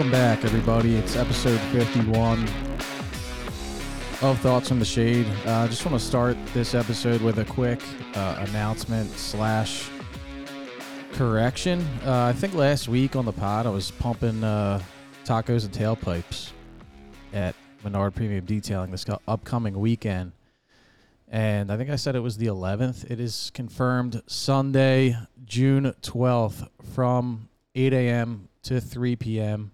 Welcome back, everybody. It's episode 51 of Thoughts from the Shade. Uh, I just want to start this episode with a quick uh, announcement slash correction. Uh, I think last week on the pod, I was pumping uh, tacos and tailpipes at Menard Premium Detailing this upcoming weekend. And I think I said it was the 11th. It is confirmed Sunday, June 12th from 8 a.m. to 3 p.m.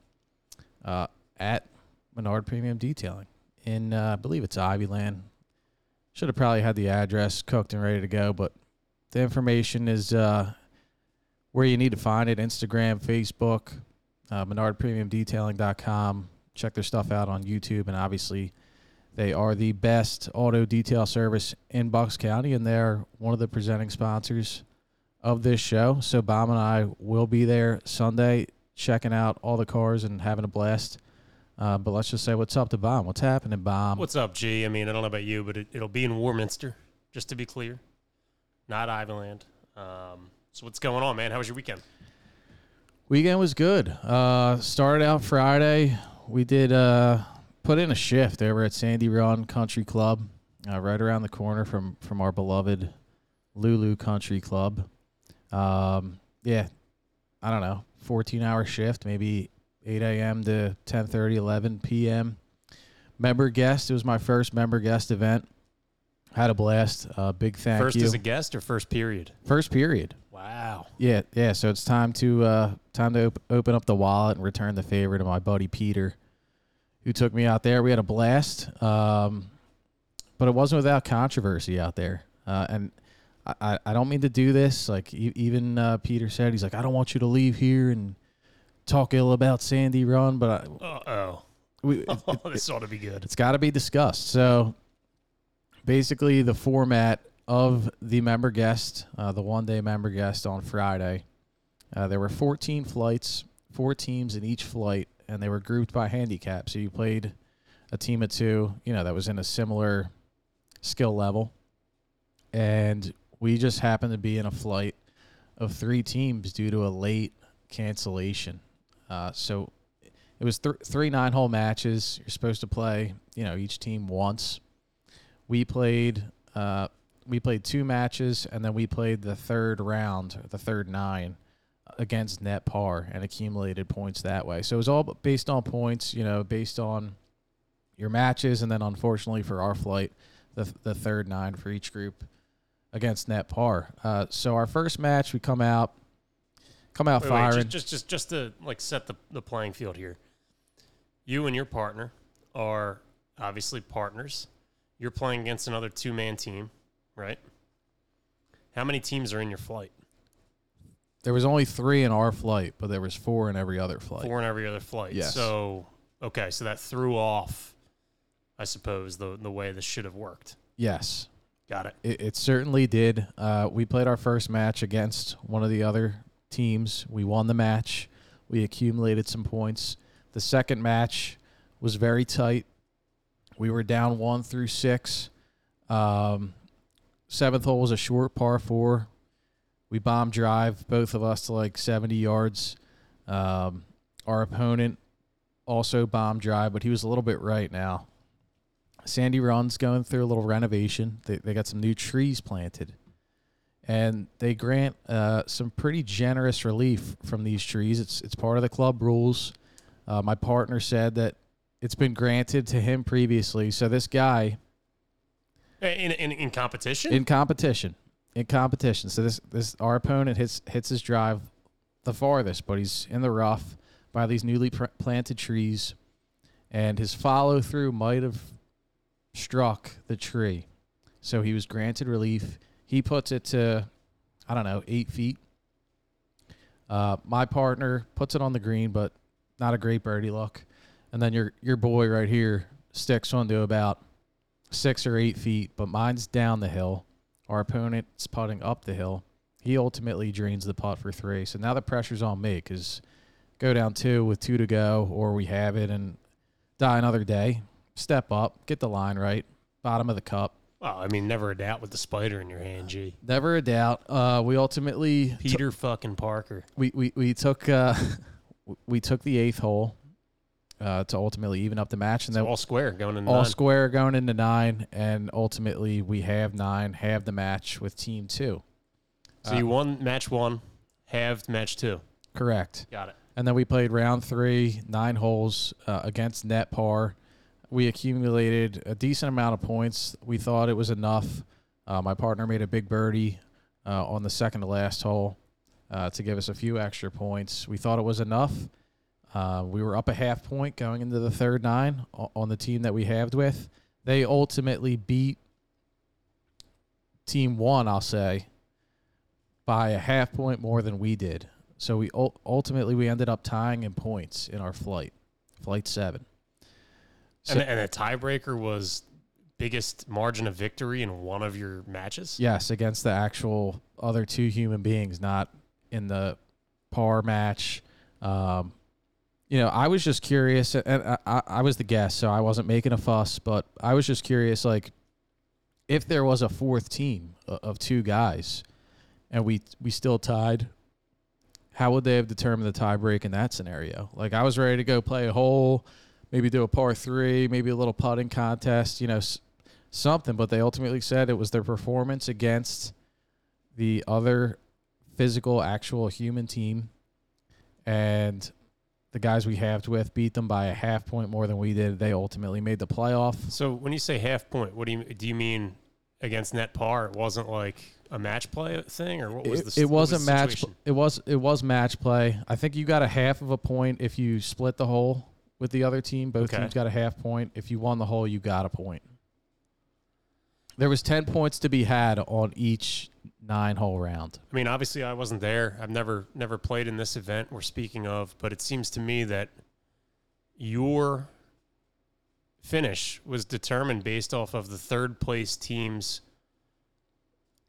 Uh, at Menard Premium Detailing in, uh, I believe it's Ivyland. Should have probably had the address cooked and ready to go, but the information is uh, where you need to find it Instagram, Facebook, uh, MenardPremiumDetailing.com. Check their stuff out on YouTube, and obviously, they are the best auto detail service in Bucks County, and they're one of the presenting sponsors of this show. So, Bob and I will be there Sunday checking out all the cars and having a blast. Uh, but let's just say what's up to Bomb. What's happening, Bomb? What's up, G? I mean, I don't know about you, but it, it'll be in Warminster, just to be clear, not Ivyland. Um, so what's going on, man? How was your weekend? Weekend was good. Uh, started out Friday. We did uh, put in a shift over at Sandy Run Country Club, uh, right around the corner from from our beloved Lulu Country Club. Um, yeah, I don't know, 14 hour shift, maybe 8 a.m. to 10:30, 11 p.m. Member guest. It was my first member guest event. Had a blast. Uh, big thank first you. as a guest or first period? first period. Wow. Yeah, yeah. So it's time to uh, time to op- open up the wallet and return the favor to my buddy Peter, who took me out there. We had a blast, um, but it wasn't without controversy out there. Uh, and I, I, don't mean to do this. Like even uh, Peter said, he's like, I don't want you to leave here and talk ill about Sandy Run, but I, Uh oh. we, it, this ought to be good. it's got to be discussed. So basically, the format of the member guest, uh, the one day member guest on Friday, uh, there were 14 flights, four teams in each flight, and they were grouped by handicap. So you played a team of two, you know, that was in a similar skill level. And we just happened to be in a flight of three teams due to a late cancellation. Uh, so it was th- three nine hole matches. You're supposed to play, you know, each team once. We played, uh, we played two matches, and then we played the third round, the third nine, against net par and accumulated points that way. So it was all based on points, you know, based on your matches, and then unfortunately for our flight, the the third nine for each group against net par. Uh, so our first match, we come out, come out Wait, wait, firing. just, just just just to like set the, the playing field here. You and your partner are obviously partners. You're playing against another two man team, right? How many teams are in your flight? There was only three in our flight, but there was four in every other flight. Four in every other flight. Yes. So okay, so that threw off, I suppose, the the way this should have worked. Yes, Got it. it, it certainly did. Uh, we played our first match against one of the other teams. We won the match. We accumulated some points. The second match was very tight. We were down one through six. Um, seventh hole was a short par four. We bomb drive both of us to like 70 yards. Um, our opponent also bomb drive, but he was a little bit right now. Sandy Run's going through a little renovation. They, they got some new trees planted. And they grant uh, some pretty generous relief from these trees. It's, it's part of the club rules. Uh, my partner said that it's been granted to him previously. So this guy In in, in competition. in competition, in competition. So this this our opponent hits hits his drive the farthest, but he's in the rough by these newly pr- planted trees, and his follow through might have struck the tree. So he was granted relief. He puts it to, I don't know, eight feet. Uh, my partner puts it on the green, but not a great birdie look. And then your your boy right here sticks one to about six or eight feet, but mine's down the hill. Our opponent's putting up the hill. He ultimately drains the putt for three. So now the pressure's on me because go down two with two to go, or we have it and die another day. Step up, get the line right, bottom of the cup. Well, I mean, never a doubt with the spider in your hand, G. Never a doubt. Uh, we ultimately Peter fucking Parker. we we, we took uh, we took the eighth hole uh, to ultimately even up the match, and So then all square going in all nine. square going into nine, and ultimately we have nine, have the match with team two. So Uh, you won match one, halved match two. correct. Got it. And then we played round three, nine holes uh, against net par. We accumulated a decent amount of points. We thought it was enough. Uh, my partner made a big birdie uh, on the second to last hole uh, to give us a few extra points. We thought it was enough. Uh, we were up a half point going into the third nine on the team that we halved with. They ultimately beat team one, I'll say, by a half point more than we did. So we ultimately we ended up tying in points in our flight, flight seven. So, and, and a tiebreaker was biggest margin of victory in one of your matches. yes, against the actual other two human beings, not in the par match. Um, you know, I was just curious, and I, I, I was the guest, so I wasn't making a fuss, but I was just curious, like, if there was a fourth team of two guys, and we we still tied, how would they have determined the tie break in that scenario? Like, I was ready to go play a hole, maybe do a par three, maybe a little putting contest, you know, s- something. But they ultimately said it was their performance against the other physical, actual human team, and the guys we halved with beat them by a half point more than we did. They ultimately made the playoff. So when you say half point, what do you do? You mean against net par? It wasn't like a match play thing, or what was it, the? it was wasn't the match. It was it was match play. I think you got a half of a point if you split the hole with the other team. Both Okay. teams got a half point. If you won the hole, you got a point. There was ten points to be had on each nine hole round. I mean, obviously, I wasn't there. I've never never played in this event we're speaking of, but it seems to me that your finish was determined based off of the third place team's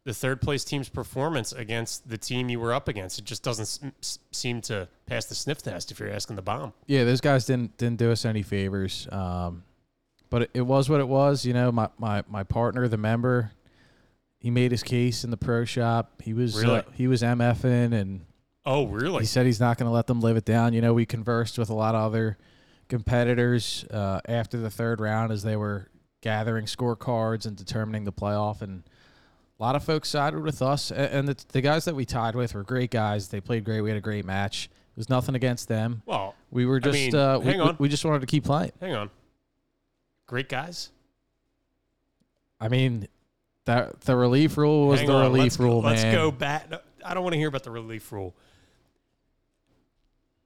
the third place team's performance against the team you were up against. It just doesn't s- seem to pass the sniff test if you're asking the bomb. Yeah, those guys didn't didn't do us any favors. Um, but it, it was what it was. You know, my, my, my partner, the member, he made his case in the pro shop. He was Really? uh, he was mfing and Oh, really? he said he's not going to let them live it down. You know, we conversed with a lot of other competitors uh, after the third round as they were gathering scorecards and determining the playoff. And a lot of folks sided with us. And the, the guys that we tied with were great guys. They played great. We had a great match. It was nothing against them. Well, We were I just mean, uh, we, hang on. we just wanted to keep playing. hang on. Great guys. I mean, that the relief rule was Hang the on, relief let's rule, Let's man. go back. no, I don't want to hear about the relief rule.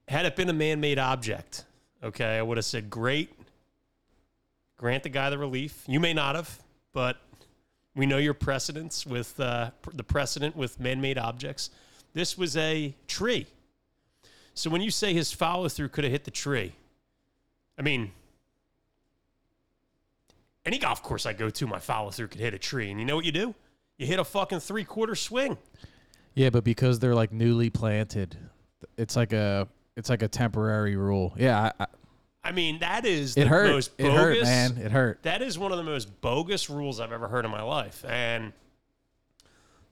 Had it been a man-made object, okay, I would have said great. Grant the guy the relief. You may not have, but we know your precedence with uh, the precedent with man-made objects. This was a tree. So when you say his follow through could have hit the tree, I mean, any golf course I go to, my follow through could hit a tree. And you know what you do? You hit a fucking three quarter swing. Yeah, but because they're like newly planted, it's like a it's like a temporary rule. Yeah, I, I, I mean, that is it the hurt. most It hurt, man. It hurt. That is one of the most bogus rules I've ever heard in my life. And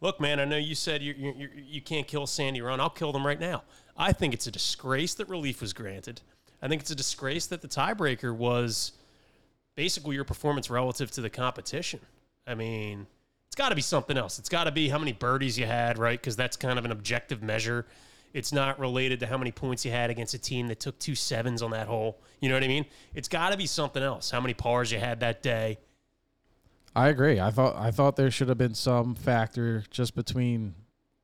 look, man, I know you said you you, you, you can't kill Sandy Run. I'll kill them right now. I think it's a disgrace that relief was granted. I think it's a disgrace that the tiebreaker was basically your performance relative to the competition. I mean, it's got to be something else. It's got to be how many birdies you had, right? Because that's kind of an objective measure. It's not related to how many points you had against a team that took two sevens on that hole. You know what I mean? It's got to be something else. How many pars you had that day? I agree. I thought I thought there should have been some factor just between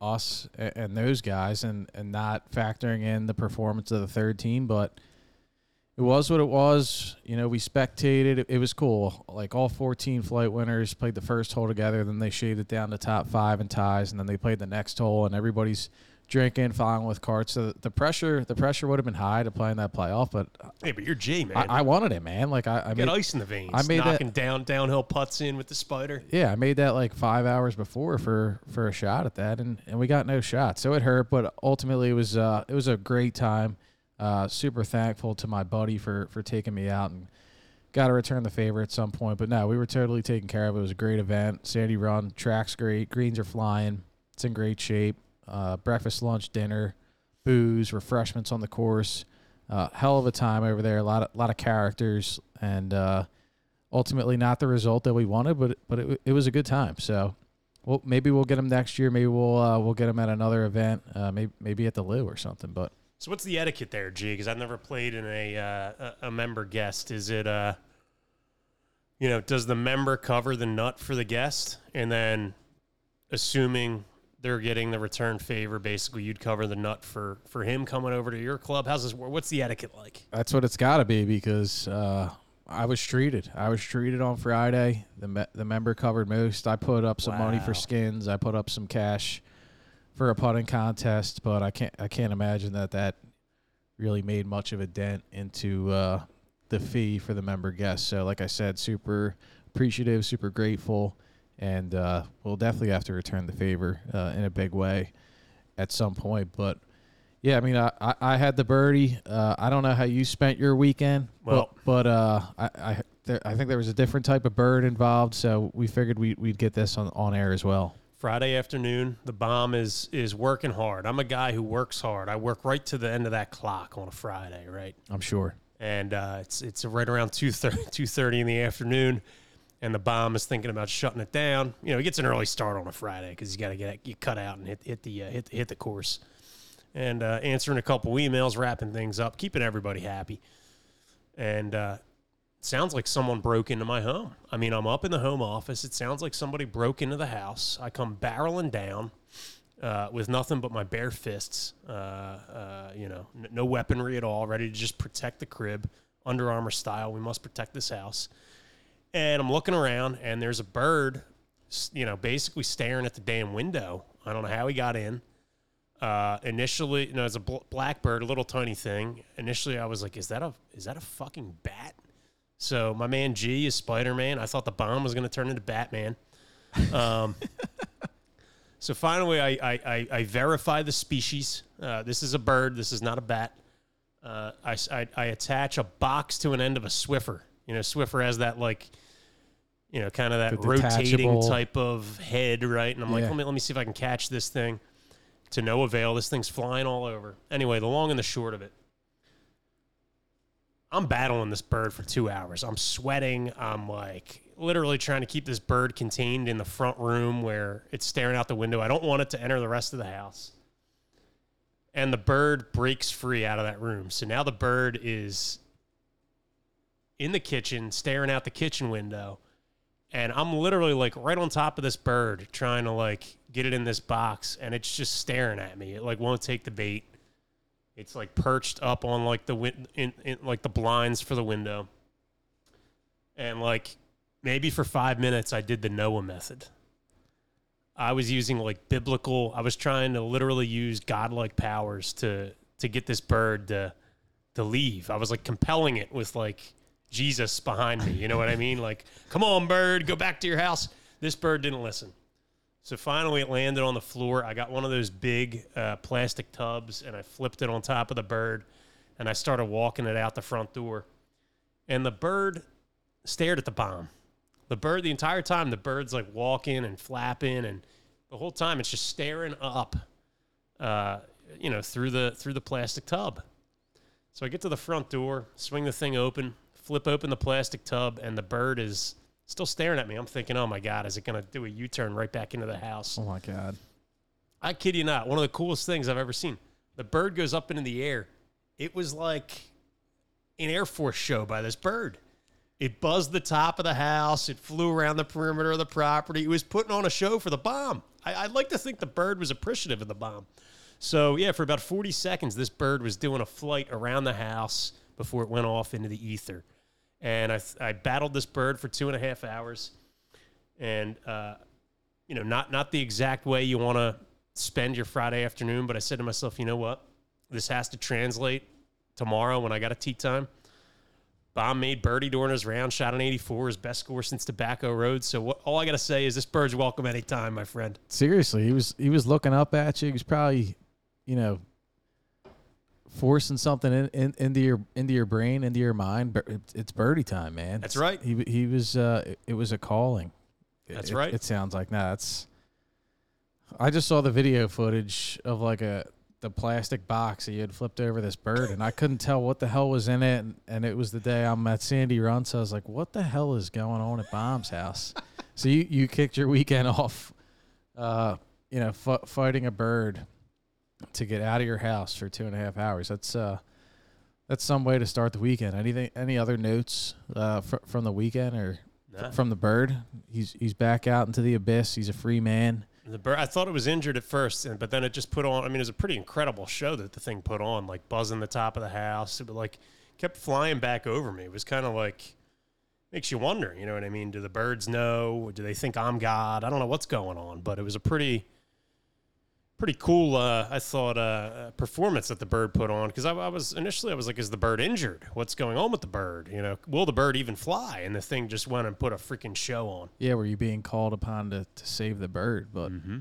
us and, and those guys, and and not factoring in the performance of the third team. But it was what it was. You know, we spectated. It, it was cool. Like all 14 flight winners played the first hole together. Then they shaved it down to top five and ties, and then they played the next hole, and everybody's drinking, following with carts. So the pressure, the pressure would have been high to play in that playoff. But Hey, but you're G, man. I, I wanted it, man. Like I, I Get made, ice in the veins. I made that- knocking down downhill putts in with the spider. yeah, I made that like five hours before for for a shot at that, and and we got no shot, so it hurt. But ultimately, it was uh it was a great time. Uh, super thankful to my buddy for for taking me out and got to return the favor at some point. But no, we were totally taken care of. It was a great event. Sandy Run track's great. Greens are flying. It's in great shape. Uh, breakfast, lunch, dinner. booze, refreshments on the course. Uh, hell of a time over there. A lot of lot of characters, and uh, ultimately not the result that we wanted, but but it, it was a good time. So, well, maybe we'll get them next year. Maybe we'll uh, we'll get them at another event. Uh, maybe maybe at the Lou or something. But So what's the etiquette there, G? Because I've never played in a, uh, a a member guest. Is it uh, you know, does the member cover the nut for the guest, and then assuming they're getting the return favor, basically you'd cover the nut for for him coming over to your club? How's this? What's the etiquette like? that's what it's got to be because uh, I was treated. I was treated on Friday. The me- the member covered most. I put up some money for skins. I put up some cash for a putting contest, but I can't I can't imagine that that really made much of a dent into uh, the fee for the member guests. So, like I said, super appreciative, super grateful, and uh, we'll definitely have to return the favor uh, in a big way at some point. But yeah, I mean, I, I, I had the birdie. Uh, I don't know how you spent your weekend, Well- but, but uh, I I, there, I think there was a different type of bird involved, so we figured we, we'd get this on, on air as well. Friday afternoon, the bomb is is working hard. I'm a guy who works hard. I work right to the end of that clock on a Friday, right? I'm sure. and uh, it's it's right around 2.30 in the afternoon and the bomb is thinking about shutting it down. You know he gets an early start on a friday because he's got to get you cut out and hit, hit the uh, hit, hit the course. And uh, answering a couple emails wrapping things up keeping everybody happy. And uh, sounds like someone broke into my home. I mean i'm up in the home office. It sounds like somebody broke into the house. I come barreling down uh, with nothing but my bare fists, uh, uh, you know, n- no weaponry at all, ready to just protect the crib, Under Armour style. We must protect this house. And I'm looking around, and there's a bird, you know, basically staring at the damn window. I don't know how he got in. Uh, initially, you know, it's a bl- blackbird, a little tiny thing. Initially, I was like, "Is that a is that a fucking bat?" So my man G is Spider Man. I thought the bomb was going to turn into Batman. Um, so finally, I, I, I, I verify the species. Uh, this is a bird. This is not a bat. Uh, I, I- I attach a box to an end of a Swiffer. You know, Swiffer has that like, you know, kind of that rotating type of head, right? And I'm like, Yeah. let me let me see if I can catch this thing. To no avail. This thing's flying all over. Anyway, the long and the short of it. I'm battling this bird for two hours. I'm sweating. I'm like literally trying to keep this bird contained in the front room where it's staring out the window. I don't want it to enter the rest of the house. And the bird breaks free out of that room. So now the bird is in the kitchen, staring out the kitchen window. And I'm literally like right on top of this bird, trying to like get it in this box, and it's just staring at me. It like won't take the bait. It's like perched up on like the win- in, in like the blinds for the window. And like maybe for 5 minutes I did the Noah method. I was using like biblical I was trying to literally use godlike powers to to get this bird to to leave. I was like compelling it with like Jesus behind me, you know what I mean? Like, "Come on bird, go back to your house." This bird didn't listen. So finally, it landed on the floor. I got one of those big uh, plastic tubs and I flipped it on top of the bird and I started walking it out the front door. And the bird stared at the bomb. The bird, the entire time, the bird's like walking and flapping, and the whole time it's just staring up, uh, you know, through the through the plastic tub. So I get to the front door, swing the thing open, flip open the plastic tub, and the bird is still staring at me. I'm thinking, oh my God, is it going to do a U turn right back into the house? Oh my god. I kid you not. One of the coolest things I've ever seen. The bird goes up into the air. It was like an Air Force show by this bird. It buzzed the top of the house. It flew around the perimeter of the property. It was putting on a show for the bomb. I, I'd like to think the bird was appreciative of the bomb. So, yeah, for about 40 seconds, this bird was doing a flight around the house before it went off into the ether. And I, I battled this bird for two and a half hours. And, uh, you know, not, not the exact way you want to spend your Friday afternoon, but I said to myself, you know what? This has to translate tomorrow when I got a tee time. Bomb made birdie during his round, shot an 84, his best score since Tobacco Road. So what, all I got to say is this bird's welcome anytime, my friend. Seriously, he was he was looking up at you. He was probably, you know, forcing something in, in, into your into your brain, into your mind. It's, birdie time, man. That's right. He he was. Uh, it, it was a calling. That's it- right. It sounds like nah, that's. I just saw the video footage of like a the plastic box that you had flipped over this bird, and I couldn't tell what the hell was in it. And, and it was the day I'm at Sandy Run, so I was like, "What the hell is going on at Bomb's house?" so you you kicked your weekend off, uh, you know, f- fighting a bird to get out of your house for two and a half hours. That's uh, that's some way to start the weekend. Anything? Any other notes uh, fr- from the weekend or Nah. from the bird? He's he's back out into the abyss. He's a free man. The bird, I thought it was injured at first, and but then it just put on. I mean, it was a pretty incredible show that the thing put on, like buzzing the top of the house. It like kept flying back over me. It was kind of like makes you wonder. You know what I mean? Do the birds know? Do they think I'm God? I don't know what's going on, but it was a pretty pretty cool. Uh, I thought uh, performance that the bird put on because I, I was initially I was like, is the bird injured? What's going on with the bird? You know, will the bird even fly? And the thing just went and put a freaking show on. Yeah, were you being called upon to, to save the bird? But Mm-hmm.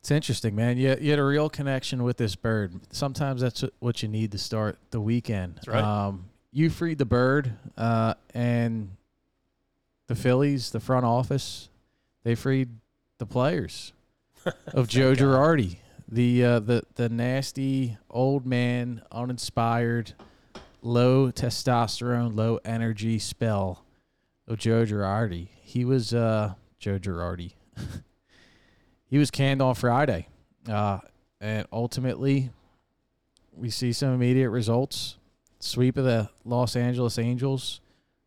it's interesting, man. You, you had a real connection with this bird. Sometimes that's what- you need to start the weekend. That's right. Um, you freed the bird, uh, and the Phillies, the front office, they freed the players of Joe Girardi, the uh, the the nasty old man, uninspired, low testosterone, low energy spell of Joe Girardi. He was uh, Joe Girardi. he was canned on Friday, uh, and ultimately, we see some immediate results. Sweep of the Los Angeles Angels,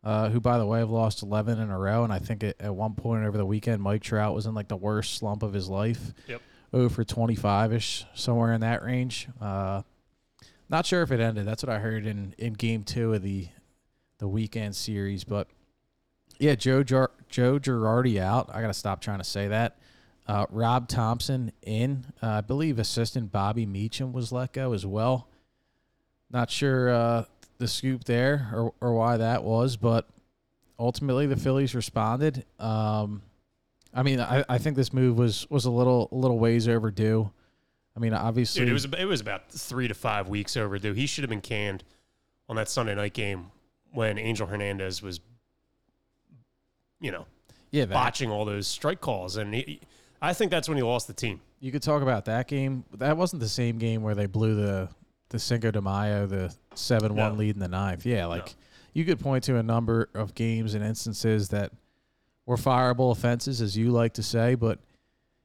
uh, who, by the way, have lost 11 in a row. And I think at, at one point over the weekend, Mike Trout was in like the worst slump of his life. Yep. 0 for 25 ish, somewhere in that range. Uh, not sure if it ended. That's what I heard in, in game two of the the weekend series. But yeah, Joe Jar- Joe Girardi out. I got to stop trying to say that. Uh, Rob Thompson in. Uh, I believe assistant Bobby Meacham was let go as well. Not sure uh, the scoop there or, or why that was, but ultimately the Phillies responded. Um, I mean, I, I think this move was was a little a little ways overdue. I mean, obviously, Dude, it was it was about three to five weeks overdue. He should have been canned on that Sunday night game when Angel Hernandez was, you know, yeah, that, botching all those strike calls, and he, I think that's when he lost the team. you could talk about that game. That wasn't the same game where they blew the the Cinco de Mayo, the seven one No. lead in the ninth. Yeah, like No. you could point to a number of games and instances that were fireable offenses, as you like to say, but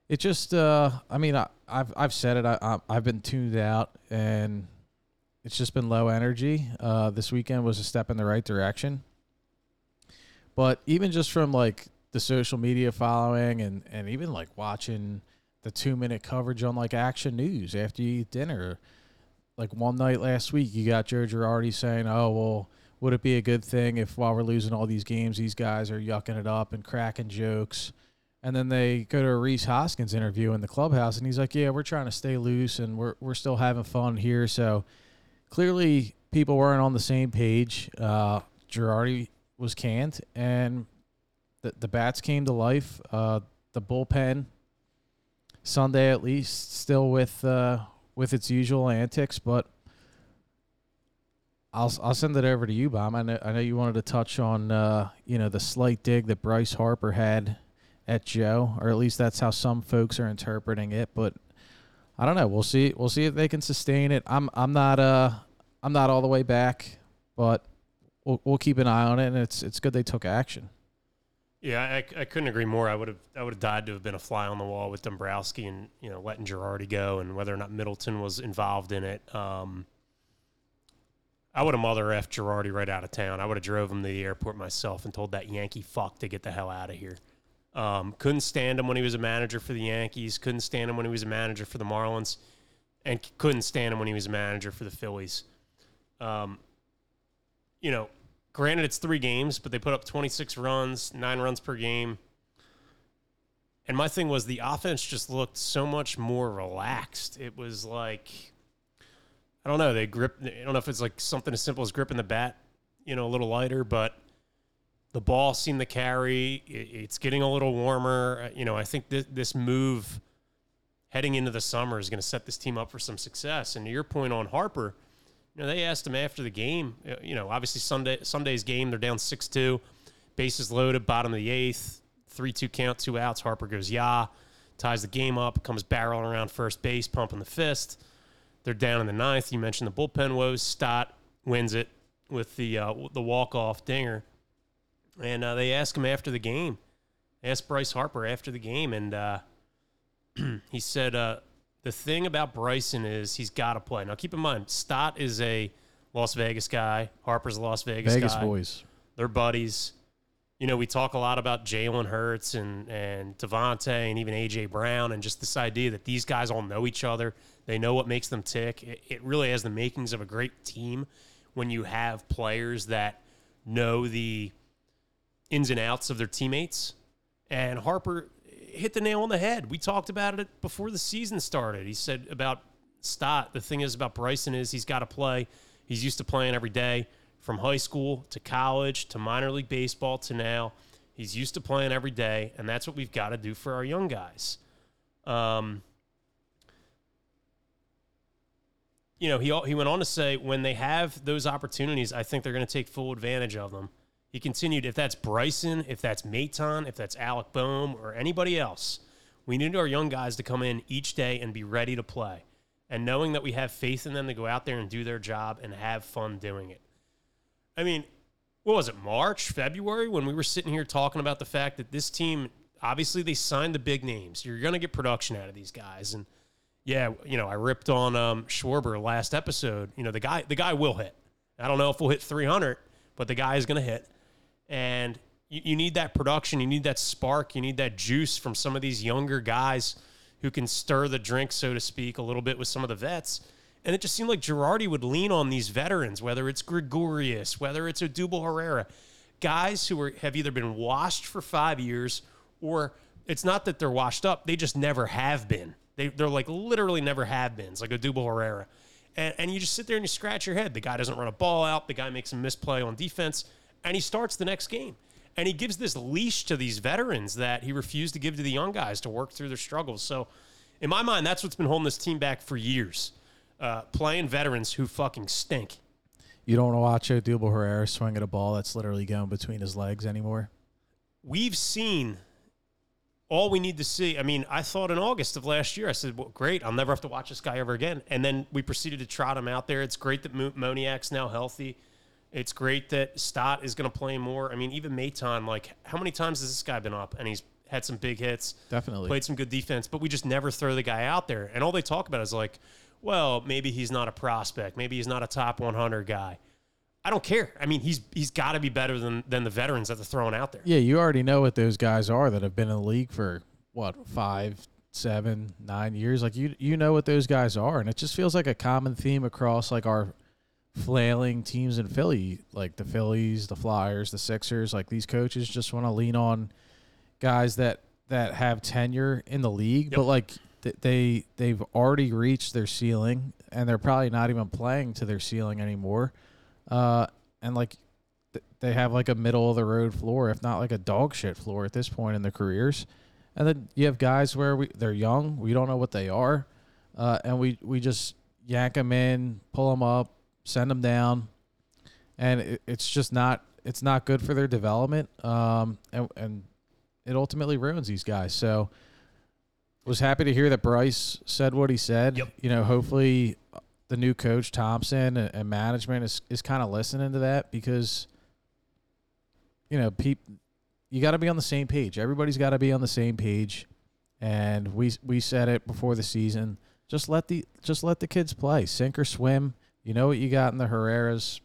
it just, uh, I mean, I, I've I've said it. I, I I've been tuned out, and it's just been low energy. Uh, this weekend was a step in the right direction, but even just from like the social media following and and even like watching the two minute coverage on like Action News after you eat dinner. Like one night last week, you got Girardi saying, "Oh well, would it be a good thing if while we're losing all these games, these guys are yucking it up and cracking jokes?" And then they go to a Rhys Hoskins interview in the clubhouse, and he's like, "Yeah, we're trying to stay loose and we're we're still having fun here." So clearly, people weren't on the same page. Uh, Girardi was canned, and the the bats came to life. Uh, the bullpen Sunday at least still with uh, with its usual antics, but I'll I'll send it over to you, Bob. I know I know you wanted to touch on uh, you know the slight dig that Bryce Harper had at Joe, or at least that's how some folks are interpreting it. But I don't know. We'll see. We'll see if they can sustain it. I'm I'm not uh I'm not all the way back, but we'll we'll keep an eye on it, and it's it's good they took action. Yeah, I, I couldn't agree more. I would have I would have died to have been a fly on the wall with Dombrowski and you know letting Girardi go and whether or not Middleton was involved in it. Um, I would have mother f Girardi right out of town. I would have drove him to the airport myself and told that Yankee fuck to get the hell out of here. Um, couldn't stand him when he was a manager for the Yankees. Couldn't stand him when he was a manager for the Marlins, and couldn't stand him when he was a manager for the Phillies. Um, you know, granted it's three games, but they put up 26 runs, nine runs per game. And my thing was the offense just looked so much more relaxed. It was like, I don't know, they grip. I don't know if it's like something as simple as gripping the bat, you know, a little lighter, but the ball seemed to carry. It, it's getting a little warmer. Uh, You know, I think this, this move heading into the summer is going to set this team up for some success. And to your point on Harper, you know, they asked him after the game. uh, You know, obviously Sunday Sunday's game, they're down six two, bases loaded, bottom of the eighth, three two count, two outs. Harper goes yeah, ties the game up, comes barreling around first base, pumping the fist. They're down in the ninth. You mentioned the bullpen woes. Stott wins it with the uh, the walk off dinger, and uh, they ask him after the game. Asked Bryce Harper after the game, and uh, he said uh, the thing about Bryson is he's got to play. Now keep in mind, Stott is a Las Vegas guy. Harper's a Las Vegas, Vegas guy. boys. They're buddies. You know, we talk a lot about Jalen Hurts and and DeVonta and even AJ Brown and just this idea that these guys all know each other. They know what makes them tick. It, it really has the makings of a great team when you have players that know the ins and outs of their teammates. And Harper hit the nail on the head. We talked about it before the season started. He said about Stott, the thing is about Bryson is he's got to play. He's used to playing every day from high school to college to minor league baseball to now. He's used to playing every day, and that's what we've got to do for our young guys. Um, you know, he he went on to say when they have those opportunities, I think they're going to take full advantage of them. He continued, if that's Bryson, if that's Maton, if that's Alec Bohm, or anybody else, we need our young guys to come in each day and be ready to play. And knowing that we have faith in them to go out there and do their job and have fun doing it. I mean, what was it, March, February, when we were sitting here talking about the fact that this team, obviously, they signed the big names. You're going to get production out of these guys. And yeah, you know, I ripped on um, Schwarber last episode. You know, the guy, the guy will hit. I don't know if we'll hit 300, but the guy is going to hit. And you, you need that production. You need that spark. You need that juice from some of these younger guys who can stir the drink, so to speak, a little bit with some of the vets. And it just seemed like Girardi would lean on these veterans, whether it's Gregorius, whether it's Odubel Herrera, guys who are, have either been washed for five years or it's not that they're washed up, they just never have been. They, they're like literally never have been. It's like Odubel Herrera. And, and you just sit there and you scratch your head. The guy doesn't run a ball out. The guy makes a misplay on defense, and he starts the next game. And he gives this leash to these veterans that he refused to give to the young guys to work through their struggles. So, in my mind, that's what's been holding this team back for years. Uh, playing veterans who fucking stink. You don't want to watch Odubel Herrera swing at a ball that's literally going between his legs anymore. We've seen all we need to see. I mean, I thought in August of last year, I said, well, great, I'll never have to watch this guy ever again. And then we proceeded to trot him out there. It's great that Mo- Moniak's now healthy. It's great that Stott is going to play more. I mean, even Maton, like, how many times has this guy been up? And he's had some big hits, Definitely. played some good defense, but we just never throw the guy out there. And all they talk about is like, well, maybe he's not a prospect. Maybe he's not a top 100 guy. I don't care. I mean, he's he's got to be better than than the veterans that they're throwing out there. Yeah, you already know what those guys are that have been in the league for what five, seven, nine years. Like you, you know what those guys are, and it just feels like a common theme across like our flailing teams in Philly, like the Phillies, the Flyers, the Sixers. Like these coaches just want to lean on guys that that have tenure in the league, Yep. but like th- they they've already reached their ceiling, and they're probably not even playing to their ceiling anymore. Uh, and like th- they have like a middle of the road floor, if not like a dog shit floor at this point in their careers. And then you have guys where we they're young, we don't know what they are, uh, and we we just yank them in, pull them up, send them down, and it, it's just not it's not good for their development, um, and and it ultimately ruins these guys. So was happy to hear that Bryce said what he said. Yep. You know, hopefully uh, the new coach Thompson and, and management is is kind of listening to that because you know, peop, you got to be on the same page. Everybody's got to be on the same page. And we we said it before the season. Just let the just let the kids play, sink or swim. You know what you got in the Herreras,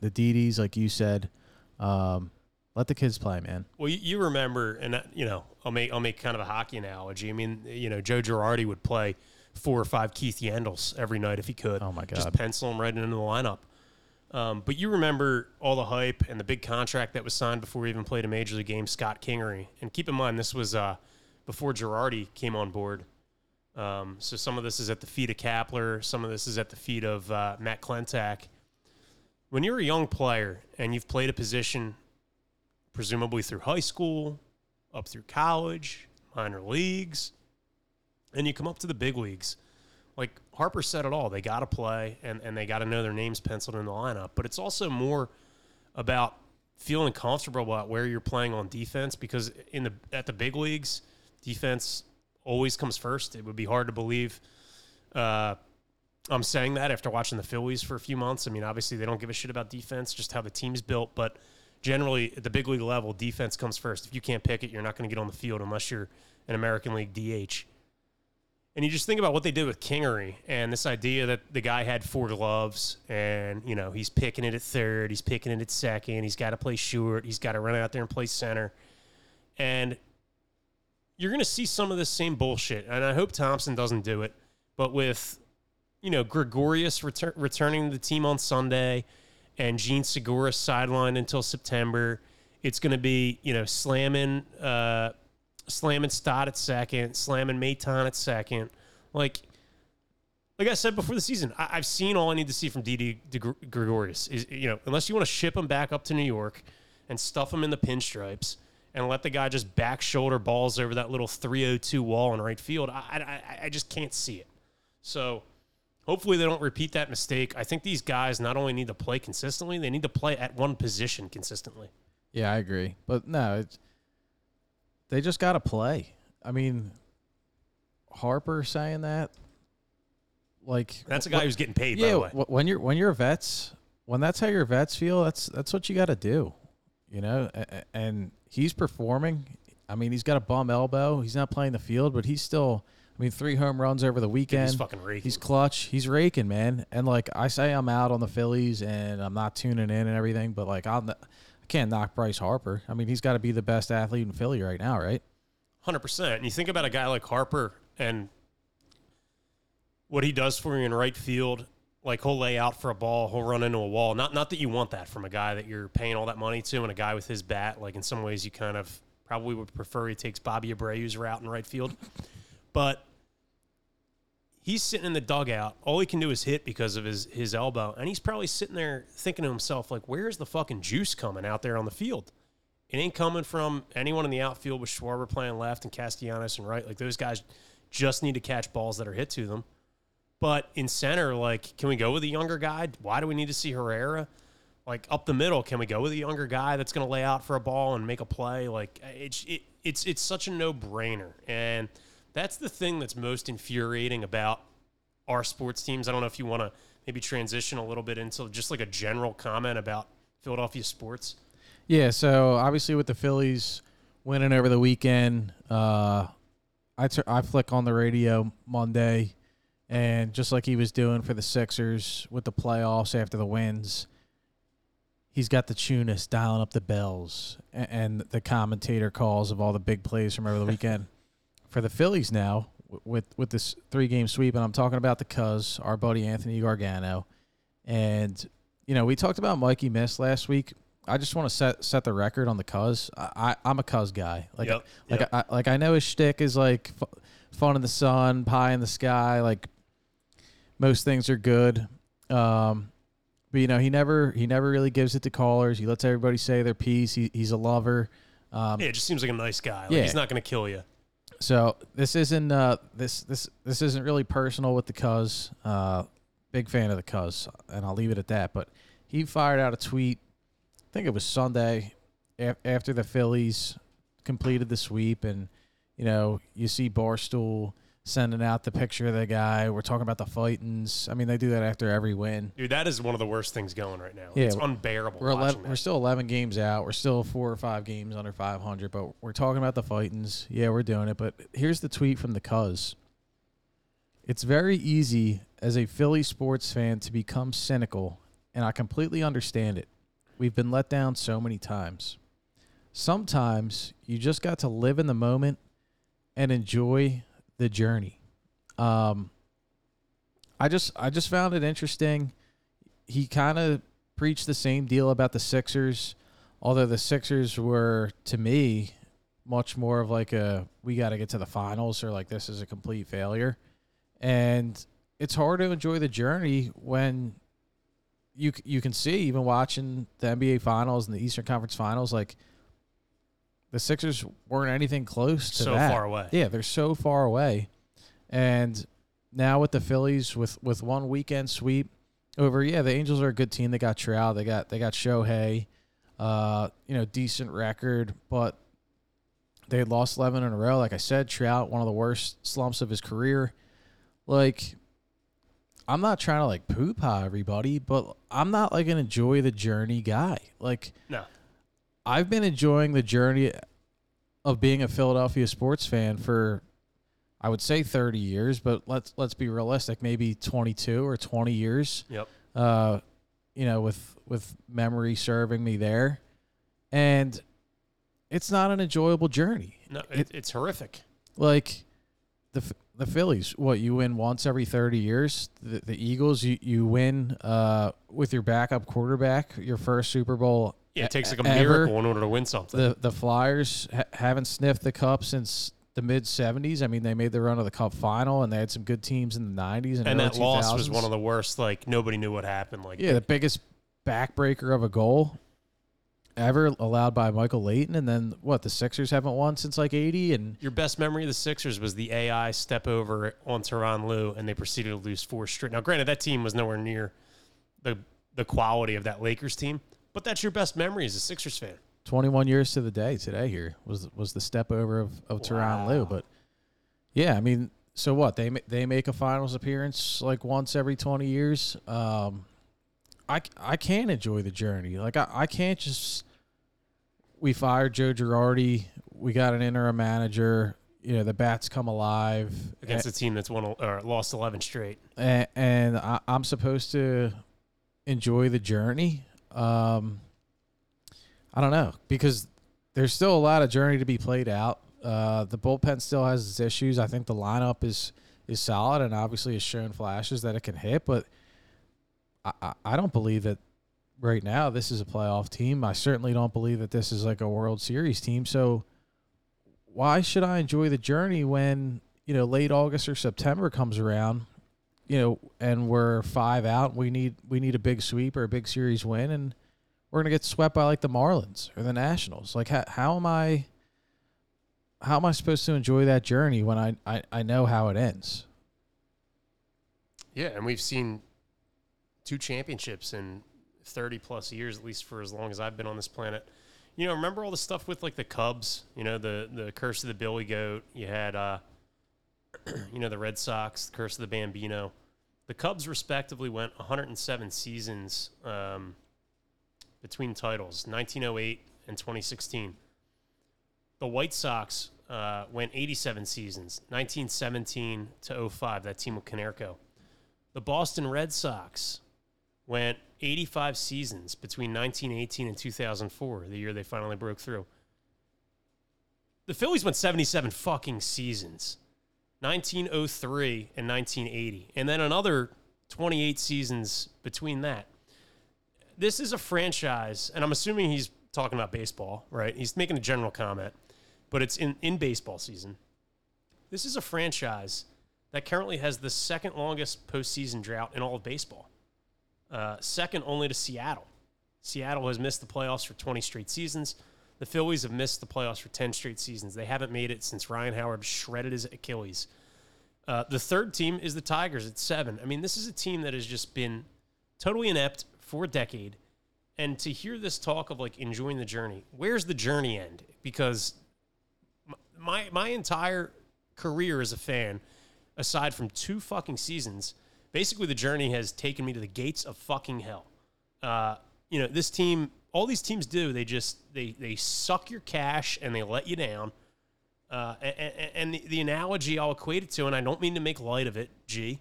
the Didis, like you said. Um, let the kids play, man. Well, you, remember, and you know, I'll make I'll make kind of a hockey analogy. I mean, you know, Joe Girardi would play four or five Keith Yandles every night if he could. Oh my god, Just pencil him right into the lineup. Um, but you remember all the hype and the big contract that was signed before we even played a major league game, Scott Kingery. And keep in mind, this was uh, before Girardi came on board. Um, so some of this is at the feet of Kapler, some of this is at the feet of uh, Matt Klentak. When you're a young player and you've played a position, presumably through high school, up through college, minor leagues, and you come up to the big leagues, like Harper said it all. They got to play and, and they got to know their names penciled in the lineup. But it's also more about feeling comfortable about where you're playing on defense because in the at the big leagues, defense always comes first. It would be hard to believe uh, I'm saying that after watching the Phillies for a few months. I mean, obviously they don't give a shit about defense, just how the team's built. But generally, at the big league level, defense comes first. If you can't pick it, you're not going to get on the field unless you're an American League DH. And you just think about what they did with Kingery and this idea that the guy had four gloves and, you know, he's picking it at third, he's picking it at second, he's got to play short, he's got to run out there and play center. And you're going to see some of this same bullshit. And I hope Thompson doesn't do it. But with, you know, Gregorius retur- returning to the team on Sunday and Jean Segura sidelined until September, it's going to be, you know, slamming. Uh, slamming Stott at second, slamming Maton at second. Like, like I said before the season, I, have seen all I need to see from Didi Gregorius. Is you know, unless you want to ship him back up to New York and stuff him in the pinstripes and let the guy just back shoulder balls over that little 302 wall in right field, I, I, I just can't see it. So hopefully they don't repeat that mistake. I think these guys not only need to play consistently, they need to play at one position consistently. Yeah, I agree. But no, it's they just got to play. I mean, Harper saying that, like that's a guy wh- who's getting paid. Yeah, wh- when you're when you're vets, when that's how your vets feel, that's that's what you got to do. You know, and he's performing. I mean, he's got a bum elbow. He's not playing the field, but he's still. I mean, three home runs over the weekend. he's fucking raking. He's clutch. He's raking, man. And like I say, I'm out on the Phillies, and I'm not tuning in and everything. But like I'll, I can't knock Bryce Harper. I mean, he's got to be the best athlete in Philly right now, right? Hundred percent. And you think about a guy like Harper and what he does for you in right field. Like he'll lay out for a ball, he'll run into a wall. Not not that you want that from a guy that you're paying all that money to, and a guy with his bat. Like in some ways, you kind of probably would prefer he takes Bobby Abreu's route in right field. But he's sitting in the dugout. All he can do is hit because of his his elbow, and he's probably sitting there thinking to himself, like, "Where's the fucking juice coming out there on the field? It ain't coming from anyone in the outfield with Schwarber playing left and Castellanos and right. Like those guys just need to catch balls that are hit to them. But in center, like, can we go with a younger guy? Why do we need to see Herrera? Like up the middle, can we go with a younger guy that's going to lay out for a ball and make a play? Like it's it, it's it's such a no brainer and that's the thing that's most infuriating about our sports teams. I don't know if you want to maybe transition a little bit into just like a general comment about Philadelphia sports. Yeah, so obviously with the Phillies winning over the weekend, uh, I, t- I flick on the radio Monday, and just like he was doing for the Sixers with the playoffs after the wins, he's got the tunist dialing up the bells and, and the commentator calls of all the big plays from over the weekend for the Phillies now with with this three game sweep, and I'm talking about the Cuz, our buddy Anthony Gargano, and you know we talked about Mikey Miss last week. I just want to set set the record on the Cuz. I, I am a Cuz guy. Like yep, like yep. I like I know his shtick is like f- fun in the sun, pie in the sky. Like most things are good. Um, but you know he never he never really gives it to callers. He lets everybody say their piece. He, he's a lover. Um, yeah, it just seems like a nice guy. Like yeah. he's not going to kill you. So this isn't uh, this this this isn't really personal with the Cuz. Uh, big fan of the Cuz, and I'll leave it at that. But he fired out a tweet. I think it was Sunday af- after the Phillies completed the sweep, and you know you see Barstool sending out the picture of the guy. We're talking about the fightings. I mean, they do that after every win. Dude, that is one of the worst things going right now. Yeah, it's unbearable. We're 11, we're still 11 games out. We're still four or five games under 500, but we're talking about the fightings. Yeah, we're doing it. But here's the tweet from the Cuz. It's very easy as a Philly sports fan to become cynical, and I completely understand it. We've been let down so many times. Sometimes you just got to live in the moment and enjoy the journey. Um, I just I just found it interesting. He kind of preached the same deal about the Sixers, although the Sixers were to me much more of like a we got to get to the finals or like this is a complete failure. And it's hard to enjoy the journey when you you can see even watching the NBA finals and the Eastern Conference finals like the Sixers weren't anything close to so that. far away. Yeah, they're so far away. And now with the Phillies with with one weekend sweep over, yeah, the Angels are a good team. They got Trout, they got they got Shohei, uh, you know, decent record, but they lost eleven in a row. Like I said, Trout, one of the worst slumps of his career. Like I'm not trying to like poop pie everybody, but I'm not like an enjoy the journey guy. Like No. I've been enjoying the journey of being a Philadelphia sports fan for I would say 30 years, but let's let's be realistic, maybe 22 or 20 years. Yep. Uh, you know, with with memory serving me there, and it's not an enjoyable journey. No, it, it's horrific. Like the the Phillies, what you win once every 30 years. The, the Eagles, you you win uh, with your backup quarterback, your first Super Bowl. Yeah, it takes like a ever. miracle in order to win something. The the Flyers ha- haven't sniffed the cup since the mid 70s. I mean, they made the run of the cup final, and they had some good teams in the 90s and, and early that loss was one of the worst. Like nobody knew what happened. Like yeah, the biggest backbreaker of a goal ever allowed by Michael Leighton, and then what? The Sixers haven't won since like 80, and your best memory of the Sixers was the AI step over on Tyronn Lue, and they proceeded to lose four straight. Now, granted, that team was nowhere near the the quality of that Lakers team, but that's your best memory as a Sixers fan. 21 years to the day today here was was the step over of of Tyronn Lue, but yeah, I mean, so what? They they make a finals appearance like once every 20 years. Um, I I can't enjoy the journey. Like I, I can't just. We fired Joe Girardi. We got an interim manager. You know the bats come alive against a team that's won or lost eleven straight. and, and I, I'm supposed to enjoy the journey. Um, I don't know because there's still a lot of journey to be played out. Uh, the bullpen still has its issues. I think the lineup is is solid and obviously has shown flashes that it can hit, but I, I, don't believe that right now this is a playoff team. I certainly don't believe that this is like a World Series team. So why should I enjoy the journey when you know late August or September comes around? You know, and we're five out. We need we need a big sweep or a big series win, and we're gonna get swept by like the Marlins or the Nationals. Like how how am I? How am I supposed to enjoy that journey when I, I, I know how it ends? Yeah, and we've seen two championships in 30 plus years, at least for as long as I've been on this planet. You know, remember all the stuff with like the Cubs, you know, the the curse of the Billy Goat. You had uh you know, the Red Sox, the curse of the Bambino. The Cubs respectively went 107 seasons um, between titles, 1908 and 2016. The White Sox uh, went 87 seasons, 1917 to 05, that team with Konerko. The Boston Red Sox went 85 seasons between 1918 and 2004, the year they finally broke through. The Phillies went 77 fucking seasons. 1903 and 1980, and then another 28 seasons between that. This is a franchise, and I'm assuming he's talking about baseball, right? He's making a general comment, but it's in, in baseball season. This is a franchise that currently has the second longest postseason drought in all of baseball, uh, second only to Seattle. Seattle has missed the playoffs for 20 straight seasons. The Phillies have missed the playoffs for 10 straight seasons. They haven't made it since Ryan Howard shredded his Achilles. Uh, the third team is the Tigers at seven. I mean, this is a team that has just been totally inept for a decade. And to hear this talk of like enjoying the journey, where's the journey end? Because my my entire career as a fan, aside from two fucking seasons, basically the journey has taken me to the gates of fucking hell. Uh, you know, this team, all these teams do, they just they they suck your cash and they let you down. Uh, and, and the, analogy I'll equate it to, and I don't mean to make light of it, G,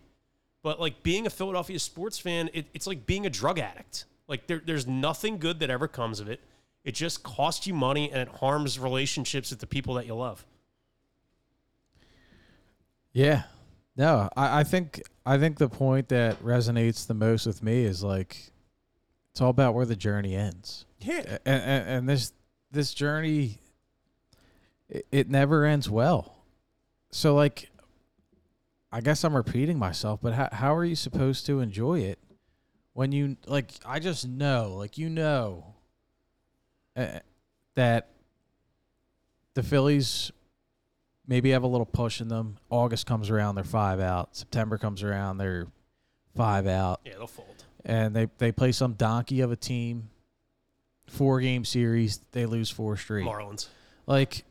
but like being a Philadelphia sports fan, it, it's like being a drug addict. Like there, there's nothing good that ever comes of it. It just costs you money and it harms relationships with the people that you love. Yeah. No, I, I think I think the point that resonates the most with me is like it's all about where the journey ends. Yeah. And, and, and this this journey it, it never ends well. So like I guess I'm repeating myself, but how how are you supposed to enjoy it when you like I just know, like you know uh, that the Phillies maybe have a little push in them. August comes around, they're five out. September comes around, they're five out. Yeah, they'll fold. And they, they play some donkey of a team. Four game series, they lose four straight. Marlins. Like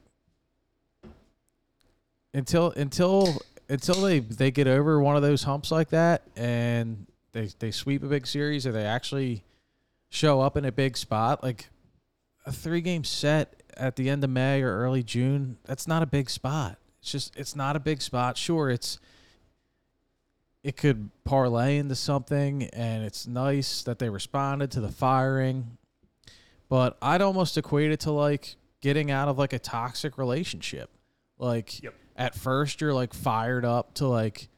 until until until they they get over one of those humps like that and they they sweep a big series or they actually show up in a big spot like a three game set at the end of May or early June, that's not a big spot. It's just it's not a big spot. Sure, it's it could parlay into something and it's nice that they responded to the firing. But I'd almost equate it to like getting out of like a toxic relationship. Like Yep. at first you're like fired up to like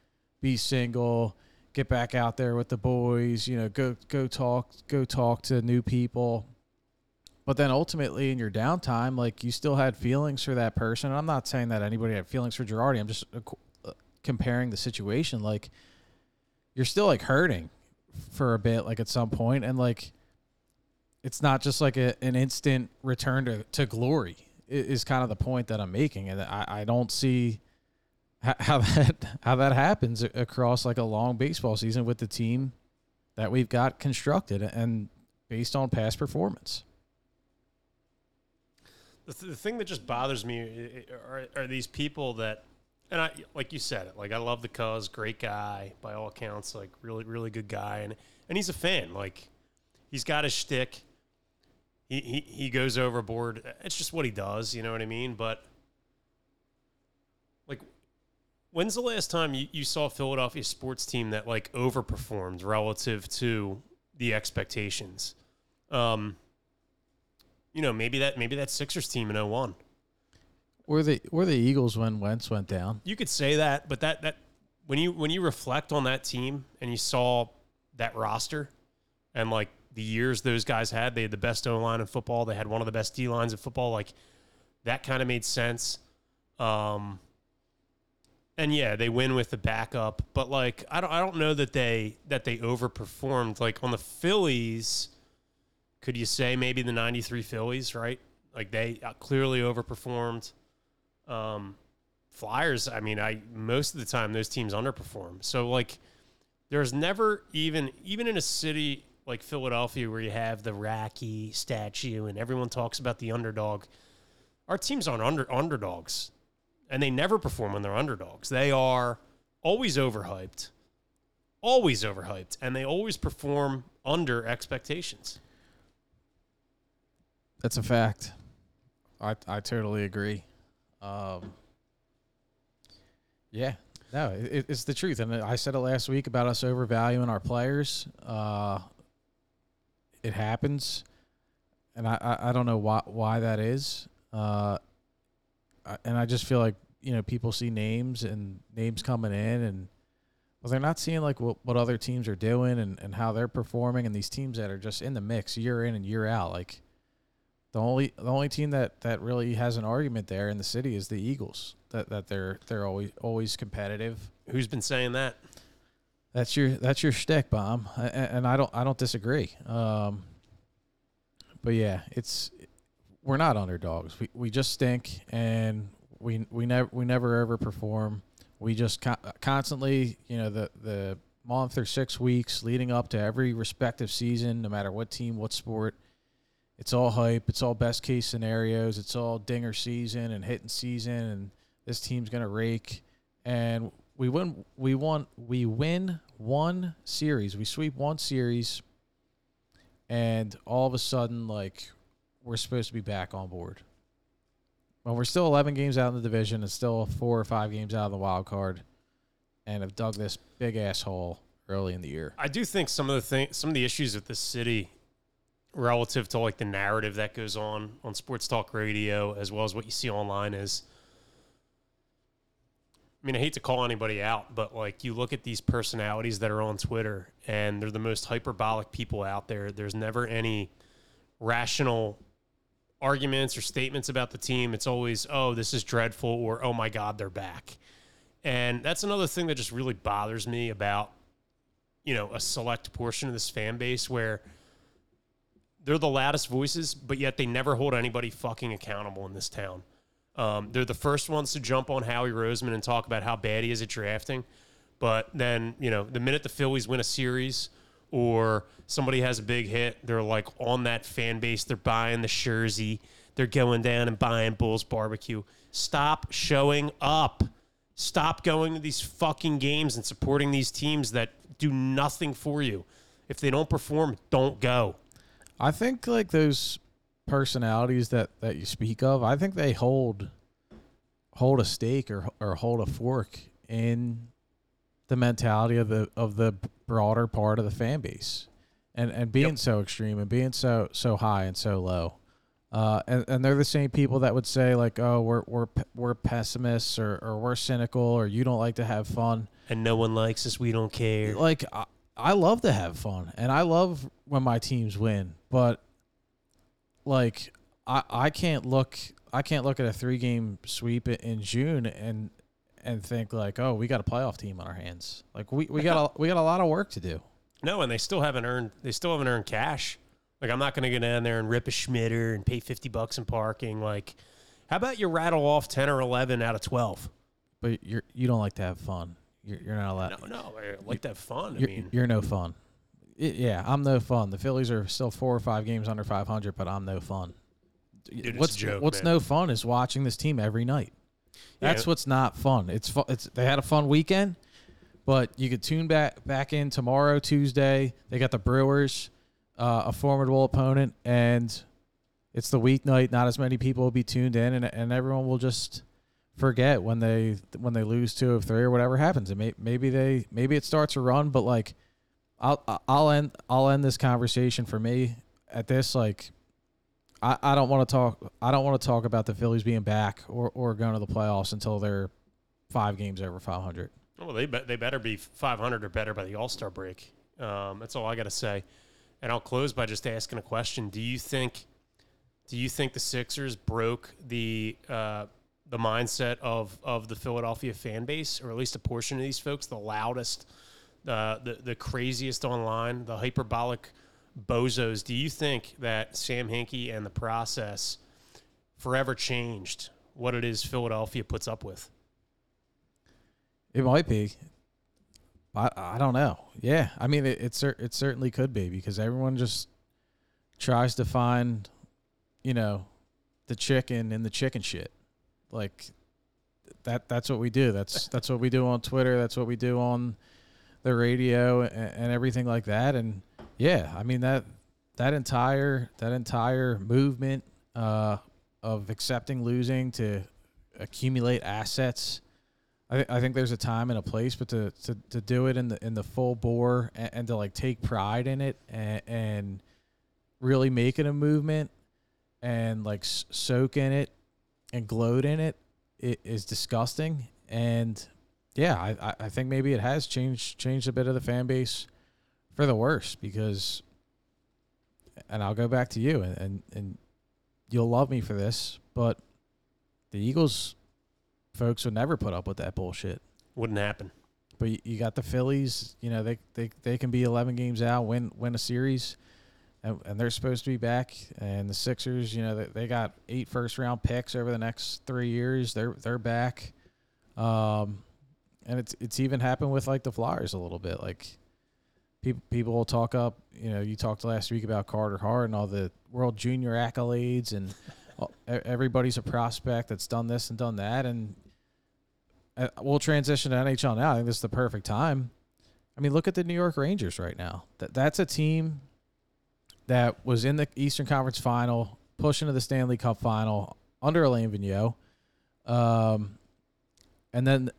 be single, get back out there with the boys, you know, go go talk go talk to new people. But then ultimately in your downtime, like you still had feelings for that person. I'm not saying that anybody had feelings for Girardi. I'm just uh, uh, comparing the situation. Like you're still like hurting for a bit, like at some point, and like it's not just like a, an instant return to, to glory. Is kind of the point that I'm making, and I, I don't see how that how that happens across like a long baseball season with the team that we've got constructed and based on past performance. The, th- the thing that just bothers me are, are these people that, and I like you said it. Like I love the cuz, great guy by all accounts, like really really good guy, and and he's a fan. Like he's got his shtick. He, he he goes overboard. It's just what he does. You know what I mean? But like, when's the last time you, you saw Philadelphia sports team that like overperformed relative to the expectations? Um, you know, maybe that maybe that Sixers team in 01. Or the or the Eagles when Wentz went down. You could say that, but that that when you when you reflect on that team and you saw that roster and like the years those guys had, they had the best O line in football. They had one of the best D lines in football. Like that kind of made sense. Um, and yeah, they win with the backup, but like I don't I don't know that they that they overperformed. Like on the Phillies, could you say maybe the '93 Phillies, right? Like they uh, clearly overperformed. Um, Flyers, I mean, I most of the time those teams underperform. So like, there's never even even in a city like Philadelphia where you have the Rocky statue and everyone talks about the underdog. Our teams aren't under underdogs, and they never perform when they're underdogs. They are always overhyped, always overhyped, and they always perform under expectations. That's a fact. I I totally agree. Um, yeah, no, it, it's the truth, and I said it last week about us overvaluing our players. Uh, it happens, and I, I, I don't know why why that is. Uh, I, and I just feel like you know people see names and names coming in, and well, they're not seeing like what, what other teams are doing and, and how they're performing, and these teams that are just in the mix year in and year out, like. The only the only team that, that really has an argument there in the city is the Eagles. That that they're they're always always competitive. Who's been saying that? That's your that's your shtick, bomb, A- a- and I don't I don't disagree. Um, but yeah, it's we're not underdogs. We we just stink, and we we never we never overperform. We just co- constantly, you know, the the month or six weeks leading up to every respective season, no matter what team, what sport. It's all hype. It's all best case scenarios. It's all dinger season and hitting season, and this team's gonna rake. And we win. We won. We win one series. We sweep one series, and all of a sudden, like we're supposed to be back on board. Well, we're still 11 games out in the division, and still four or five games out of the wild card, and have dug this big asshole early in the year. I do think some of the thing, some of the issues with this city, relative to like the narrative that goes on on sports talk radio, as well as what you see online, is. I mean, I hate to call anybody out, but like you look at these personalities that are on Twitter, and they're the most hyperbolic people out there. There's never any rational arguments or statements about the team. It's always, oh, this is dreadful, or oh my God, they're back. And that's another thing that just really bothers me about you know a select portion of this fan base where they're the loudest voices, but yet they never hold anybody fucking accountable in this town. Um, they're the first ones to jump on Howie Roseman and talk about how bad he is at drafting, but then you know the minute the Phillies win a series or somebody has a big hit, they're like on that fan base. They're buying the jersey. They're going down and buying Bulls barbecue. Stop showing up. Stop going to these fucking games and supporting these teams that do nothing for you. If they don't perform, don't go. I think like those personalities that that you speak of, I think they hold hold a stake or or hold a fork in the mentality of the of the broader part of the fan base, and and being Yep. so extreme and being so so high and so low. Uh, and, and they're the same people that would say like, oh, we're we're we're pessimists or, or we're cynical or you don't like to have fun. And no one likes us. We don't care. Like I, I love to have fun and I love when my teams win, but like I I can't look I can't look at a three game sweep in June and and think like, oh, we got a playoff team on our hands. Like we, we got a we got a lot of work to do. No, and they still haven't earned. They still haven't earned cash. Like I'm not going to get down there and rip a schmitter and pay fifty bucks in parking. Like, how about you rattle off ten or eleven out of twelve? But you're you don't like to have fun. You're you're not allowed. No, no, I like to have fun. I you're, mean, you're no fun. I- yeah, I'm no fun. The Phillies are still four or five games under 500, but I'm no fun. Dude, what's joke, what's man. no fun is watching this team every night. Yeah. That's what's not fun. It's fu- it's they had a fun weekend, but you could tune back back in tomorrow Tuesday. They got the Brewers, uh, a formidable opponent, and it's the weeknight. Not as many people will be tuned in, and and everyone will just forget when they when they lose two of three or whatever happens. And may, maybe they maybe it starts a run, but like I'll I'll end I'll end this conversation for me at this like I, I don't want to talk I don't want to talk about the Phillies being back or, or going to the playoffs until they're five games over 500. well, they be, they better be five hundred or better by the All Star break. Um, that's all I got to say. And I'll close by just asking a question: Do you think, do you think the Sixers broke the uh, the mindset of of the Philadelphia fan base, or at least a portion of these folks, the loudest, uh, the the craziest online, the hyperbolic bozos? Do you think that Sam Hinkie and the process forever changed what it is Philadelphia puts up with? It might be. I, I don't know. Yeah, I mean it it, cer- it certainly could be because everyone just tries to find, you know, the chicken in the chicken shit. Like that that's what we do. That's that's what we do on Twitter. That's what we do on the radio and, and everything like that. And yeah, I mean that that entire that entire movement uh, of accepting losing to accumulate assets. I, I think there's a time and a place, but to, to, to do it in the in the full bore and, and to like take pride in it and, and really make it a movement and like soak in it and gloat in it, it is disgusting. And yeah, I, I- think maybe it has changed changed a bit of the fan base for the worse because, and I'll go back to you and, and, and you'll love me for this, but the Eagles folks would never put up with that bullshit. Wouldn't happen. But you, you got the Phillies, you know, they, they they can be 11 games out, win win a series, and, and they're supposed to be back. And the Sixers, you know, they, they got eight first round picks over the next three years. They're they're back, um, and it's it's even happened with like the Flyers a little bit. Like people people will talk up, you know, you talked last week about Carter Hart and all the World Junior accolades, and everybody's a prospect that's done this and done that, and uh, we'll transition to NHL now. I think this is the perfect time. I mean, look at the New York Rangers right now. That that's a team that was in the Eastern Conference Final, pushing to the Stanley Cup Final under Alain Vigneault, um, and then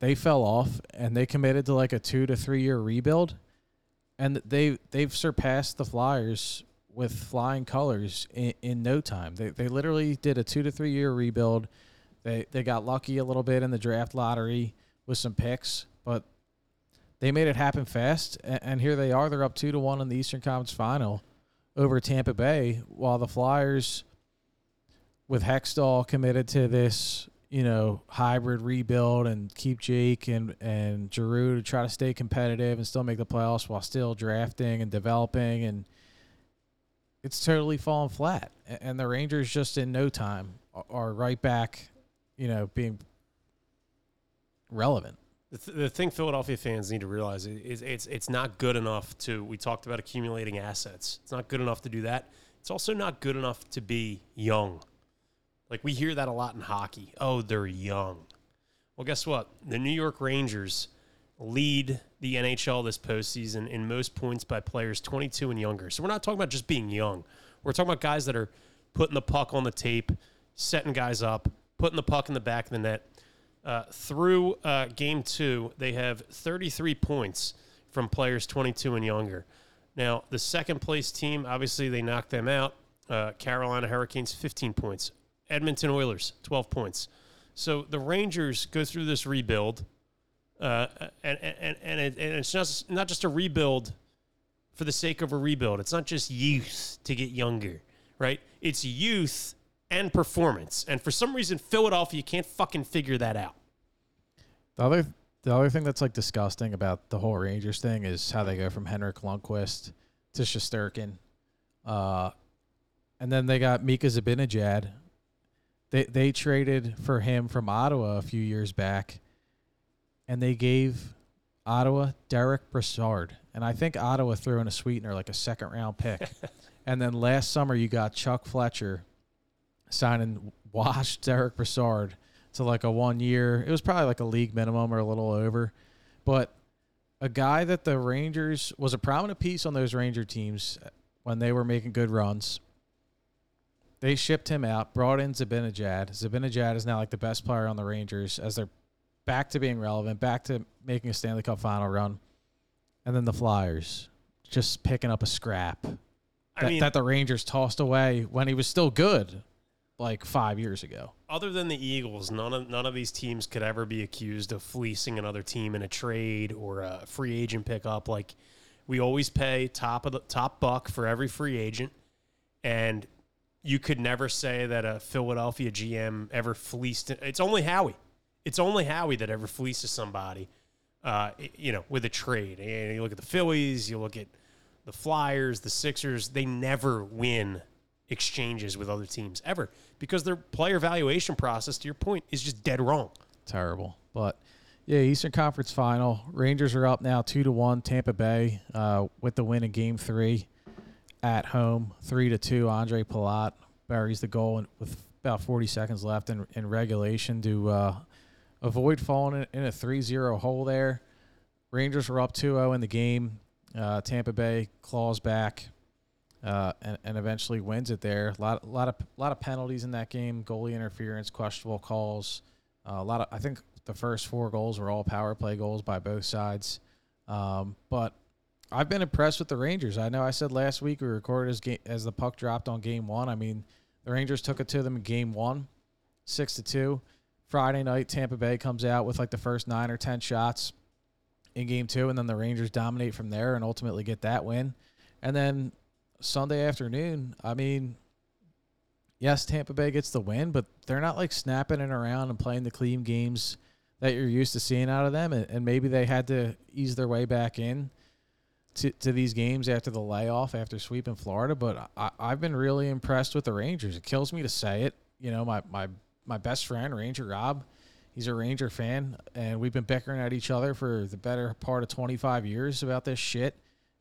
they fell off and they committed to like a two to three year rebuild, and they they've surpassed the Flyers with flying colors in, in no time. They they literally did a two to three year rebuild. They they got lucky a little bit in the draft lottery with some picks, but they made it happen fast. And, and here they are. They're up two to one in the Eastern Conference Final over Tampa Bay, while the Flyers, with Hextall committed to this, you know, hybrid rebuild and keep Jake and and Giroux to try to stay competitive and still make the playoffs while still drafting and developing and it's totally fallen flat. And the Rangers just in no time are- right back, you know, being relevant. The, th- the thing Philadelphia fans need to realize is it's it's not good enough to. We talked about accumulating assets. It's not good enough to do that. It's also not good enough to be young. Like we hear that a lot in hockey. Oh, they're young. Well, guess what? The New York Rangers lead the NHL this postseason in most points by players 22 and younger. So we're not talking about just being young. We're talking about guys that are putting the puck on the tape, setting guys up, putting the puck in the back of the net. Uh, through uh, game two, they have 33 points from players 22 and younger. Now, the second place team, obviously, they knocked them out. Uh, Carolina Hurricanes, 15 points. Edmonton Oilers, 12 points. So the Rangers go through this rebuild, uh, and and and, it, and it's just not just a rebuild for the sake of a rebuild. It's not just youth to get younger, right? It's youth and performance. And for some reason, Philadelphia can't fucking figure that out. The other the other thing that's like disgusting about the whole Rangers thing is how they go from Henrik Lundqvist to Shesterkin. Uh, and then they got Mika Zibanejad. They they traded for him from Ottawa a few years back, and they gave Ottawa Derek Brassard, and I think Ottawa threw in a sweetener like a second round pick. and then last summer you got Chuck Fletcher signing washed Derek Brassard to like a one year. It was probably like a league minimum or a little over, but a guy that the Rangers was a prominent piece on those Ranger teams when they were making good runs. They shipped him out, brought in Zibanejad. Zibanejad is now like the best player on the Rangers as they're back to being relevant, back to making a Stanley Cup final run. And then the Flyers just picking up a scrap I mean, that the Rangers tossed away when he was still good like five years ago. other than the Eagles, none of none of these teams could ever be accused of fleecing another team in a trade or a free agent pickup. Like we always pay top of the top buck for every free agent, and you could never say that a Philadelphia GM ever fleeced. It's only Howie. It's only Howie that ever fleeces somebody. Uh, you know, with a trade. And you look at the Phillies, you look at the Flyers, the Sixers. They never win exchanges with other teams ever because their player valuation process, to your point, is just dead wrong. Terrible. But yeah, Eastern Conference Final. Rangers are up now two to one. Tampa Bay uh, with the win in Game Three at home, three to two. Ondrej Palat buries the goal with about 40 seconds left in, in regulation to uh, avoid falling in, a 3-0 hole there. Rangers were up 2-0 in the game. Uh, Tampa Bay claws back uh, and, and eventually wins it there. A lot, lot of, lot of penalties in that game. Goalie interference, questionable calls. Uh, a lot of, I think the first four goals were all power play goals by both sides. Um, but I've been impressed with the Rangers. I know I said last week we recorded as game, as the puck dropped on game one. I mean, the Rangers took it to them in game one, six to two. Friday night, Tampa Bay comes out with like the first nine or ten shots in game two, and then the Rangers dominate from there and ultimately get that win. And then Sunday afternoon, I mean, yes, Tampa Bay gets the win, but they're not like snapping it around and playing the clean games that you're used to seeing out of them. And, and maybe they had to ease their way back in to, to these games after the layoff, after sweeping Florida. But I, I've been really impressed with the Rangers. It kills me to say it. You know, my, my, my best friend, Ranger Rob, he's a Ranger fan, and we've been bickering at each other for the better part of 25 years about this shit.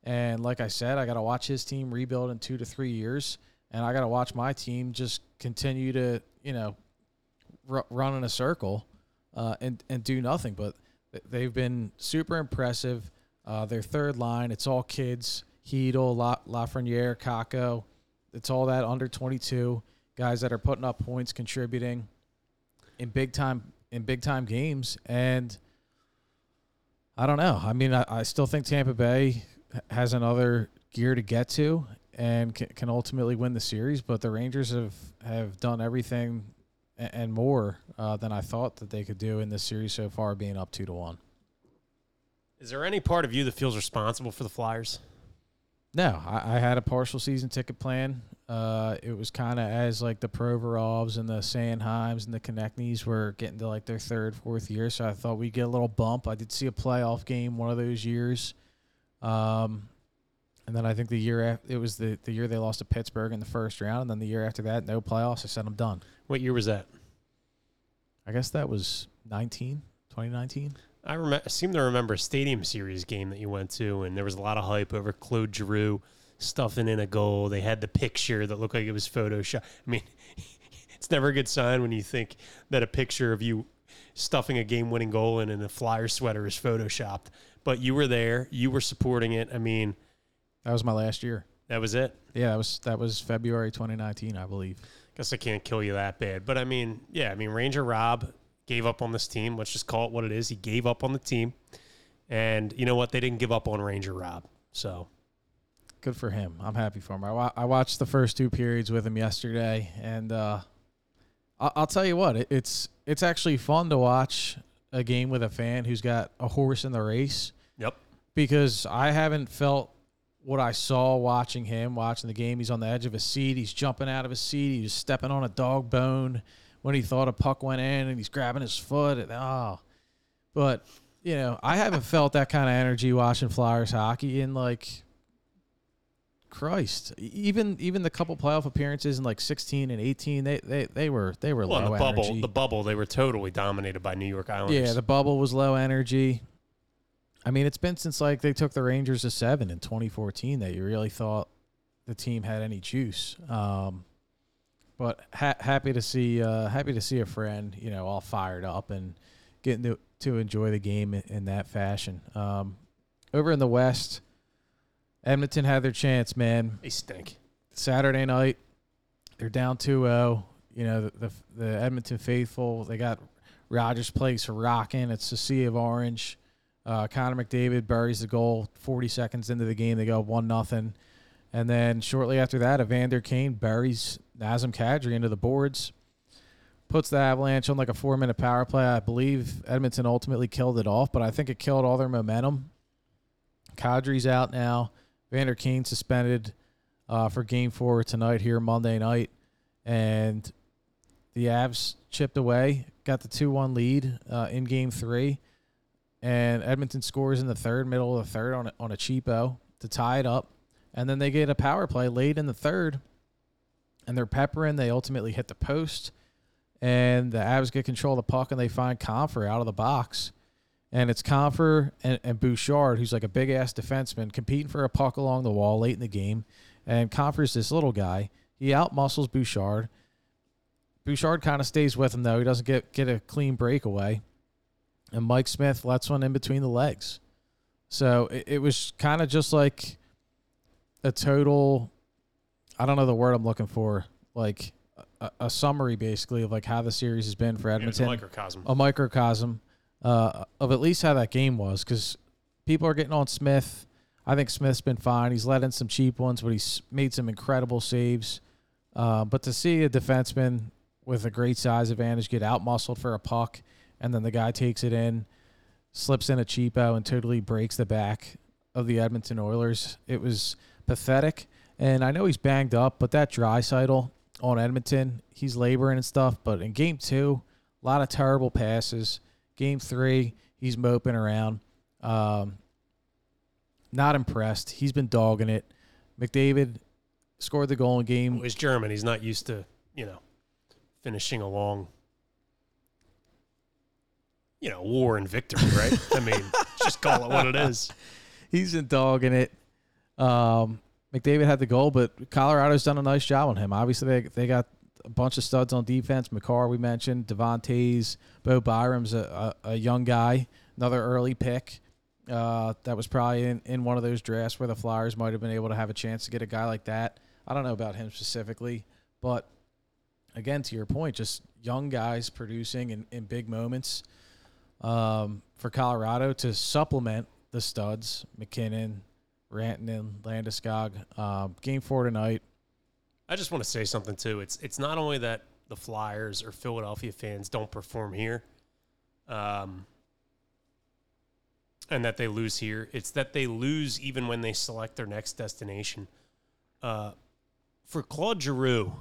And like I said, I got to watch his team rebuild in two to three years, and I got to watch my team just continue to, you know, r- run in a circle uh, and and do nothing. But they've been super impressive. Uh, their third line, it's all kids: Chytil, La- Lafreniere, Kakko. It's all that under 22 guys that are putting up points, contributing in big time in big time games, and. I don't know. I mean, I, I still think Tampa Bay has another gear to get to and can, can ultimately win the series. But the Rangers have, have done everything a- and more uh, than I thought that they could do in this series so far, being up two to one. Is there any part of you that feels responsible for the Flyers? No, I, I had a partial season ticket plan. Uh, it was kind of as like the Provorovs and the Sanheims and the Konecny's were getting to like their third, fourth year, so I thought we'd get a little bump. I did see a playoff game one of those years. Um, and then I think the year after, it was the, the year they lost to Pittsburgh in the first round. And then the year after that, no playoffs. I said, I'm done. What year was that? I guess that was 19, 2019. I, rem- I seem to remember a Stadium Series game that you went to, and there was a lot of hype over Claude Giroux stuffing in a goal. They had the picture that looked like it was Photoshop. I mean, it's never a good sign when you think that a picture of you stuffing a game-winning goal in and a Flyer sweater is photoshopped. But you were there, you were supporting it. I mean, That was my last year. that was it. Yeah, that was that was February 2019, I believe. Guess I can't kill you that bad. But I mean, yeah, I mean, Ranger Rob gave up on this team. Let's just call it what it is. He gave up on the team. And you know what? They didn't give up on Ranger Rob. So Good for him. I'm happy for him. I, wa- I watched the first two periods with him yesterday, and uh, I- I'll tell you what, it, it's it's actually fun to watch a game with a fan who's got a horse in the race Yep. because I haven't felt what I saw watching him watching the game. He's on the edge of his seat. He's jumping out of his seat. He's stepping on a dog bone when he thought a puck went in, and he's grabbing his foot. And, oh, but you know, I haven't felt that kind of energy watching Flyers hockey in like Christ. Even even the couple playoff appearances in like 16 and 18, they they, they were they were Well, low the bubble, energy. the bubble, they were totally dominated by New York Islanders. Yeah, the bubble was low energy. I mean, it's been since like they took the Rangers to seven in 2014 that you really thought the team had any juice. Um, but ha- happy to see uh, happy to see a friend, you know, all fired up and getting to to enjoy the game in, in that fashion. Um, over in the West, Edmonton had their chance, man. they stink. Saturday night, they're down 2-0. You know, the, the the Edmonton faithful, they got Rogers Place rocking. It's a sea of orange. Uh, Connor McDavid buries the goal 40 seconds into the game. They go 1 nothing. And then shortly after that, Evander Kane buries Nazem Kadri into the boards. Puts the Avalanche on like a four minute power play. I believe Edmonton ultimately killed it off, but I think it killed all their momentum. Kadri's out now. Vander Kane suspended uh, for game four tonight here Monday night. And the Avs chipped away, got the 2 1 lead uh, in game three. And Edmonton scores in the third, middle of the third on a, on a cheapo to tie it up. And then they get a power play late in the third. And they're peppering. They ultimately hit the post. And the Avs get control of the puck and they find Compher out of the box. And it's Compher and, and Bouchard, who's like a big ass defenseman, competing for a puck along the wall late in the game. And Compher's this little guy. He outmuscles Bouchard. Bouchard kind of stays with him though. He doesn't get get a clean breakaway. And Mike Smith lets one in between the legs. So it, it was kind of just like a total I don't know the word I'm looking for. Like a, a summary basically of like how the series has been for Yeah, a Edmonton microcosm. a microcosm uh, of at least how that game was because people are getting on Smith. I think Smith's been fine. He's let in some cheap ones, but he's made some incredible saves. Uh, but to see a defenseman with a great size advantage get out muscled for a puck, and then the guy takes it in, slips in a cheapo, and totally breaks the back of the Edmonton Oilers, it was pathetic. And I know he's banged up, but that Draisaitl on Edmonton, he's laboring and stuff. But in game two, a lot of terrible passes. Game three, he's moping around. Um, not impressed. He's been dogging it. McDavid scored the goal in game. Well, he's German. He's not used to, you know, finishing a long, you know, war and victory, right? I mean, just call it what it is. He's been dogging it. Um, McDavid had the goal, but Colorado's done a nice job on him. Obviously, they, they got a bunch of studs on defense. Makar, we mentioned. Devon Toews. Bo Byram's a, a, a young guy, another early pick. Uh, that was probably in, in one of those drafts where the Flyers might have been able to have a chance to get a guy like that. I don't know about him specifically, but again, to your point, just young guys producing in, in big moments um, for Colorado to supplement the studs, MacKinnon, Rantanen, Landeskog. Um, game four tonight. I just want to say something too. It's it's not only that the Flyers or Philadelphia fans don't perform here, um, and that they lose here. It's that they lose even when they select their next destination. Uh, for Claude Giroux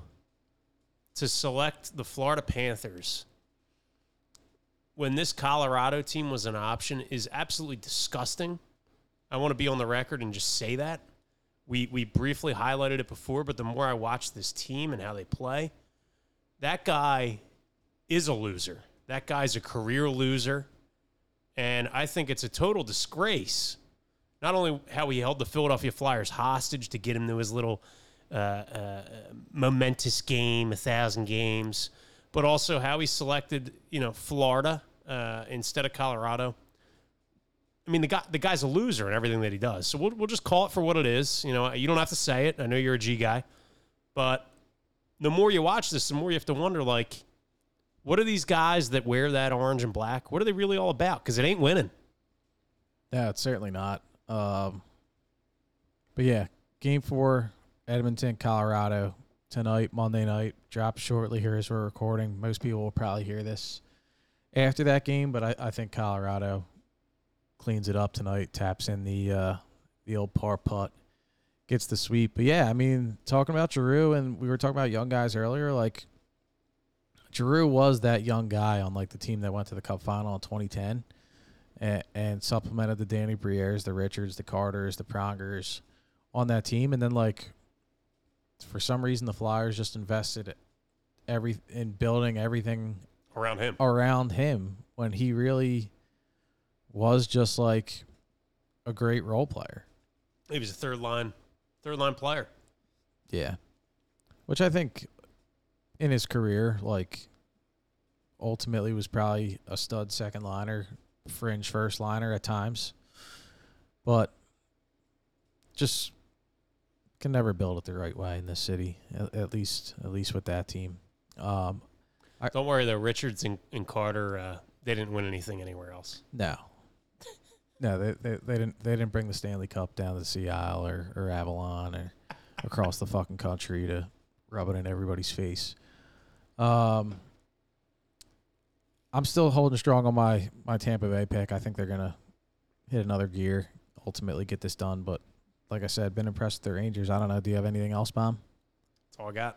to select the Florida Panthers when this Colorado team was an option is absolutely disgusting. I want to be on the record and just say that. We we briefly highlighted it before, but the more I watch this team and how they play, that guy is a loser. That guy's a career loser. And I think it's a total disgrace. Not only how he held the Philadelphia Flyers hostage to get him to his little uh, uh, momentous game, a thousand games, but also how he selected, you know, Florida uh, instead of Colorado. I mean, the guy the guy's a loser in everything that he does. So we'll we'll just call it for what it is. You know, you don't have to say it. I know you're a G guy, but the more you watch this, the more you have to wonder, like, what are these guys that wear that orange and black? What are they really all about? Because it ain't winning. No, it's certainly not. Um, but yeah, game four, Edmonton, Colorado tonight, Monday night. Drops shortly here as we're recording. Most people will probably hear this after that game, but I, I think Colorado cleans it up tonight, taps in the uh, the old par putt, gets the sweep. But yeah, I mean, talking about Giroux and we were talking about young guys earlier, like Giroux was that young guy on like the team that went to the Cup final in 2010 and, and supplemented the Danny Brières, the Richards, the Carters, the Prongers on that team. And then like for some reason the Flyers just invested every in building everything around him. around him when he really was just like a great role player. He was a third line, third line player. Yeah. Which I think in his career, like ultimately was probably a stud second liner, fringe first liner at times. But just can never build it the right way in this city. At, at least at least with that team. Um Don't worry though, Richards and, and Carter, uh, they didn't win anything anywhere else. No. No, they, they they didn't they didn't bring the Stanley Cup down to the Sea Isle or, or Avalon or across the fucking country to rub it in everybody's face. Um I'm still holding strong on my, my Tampa Bay pick. I think they're gonna hit another gear, ultimately get this done. But like I said, been impressed with the Rangers. I don't know. Do you have anything else, Bomb? That's all I got.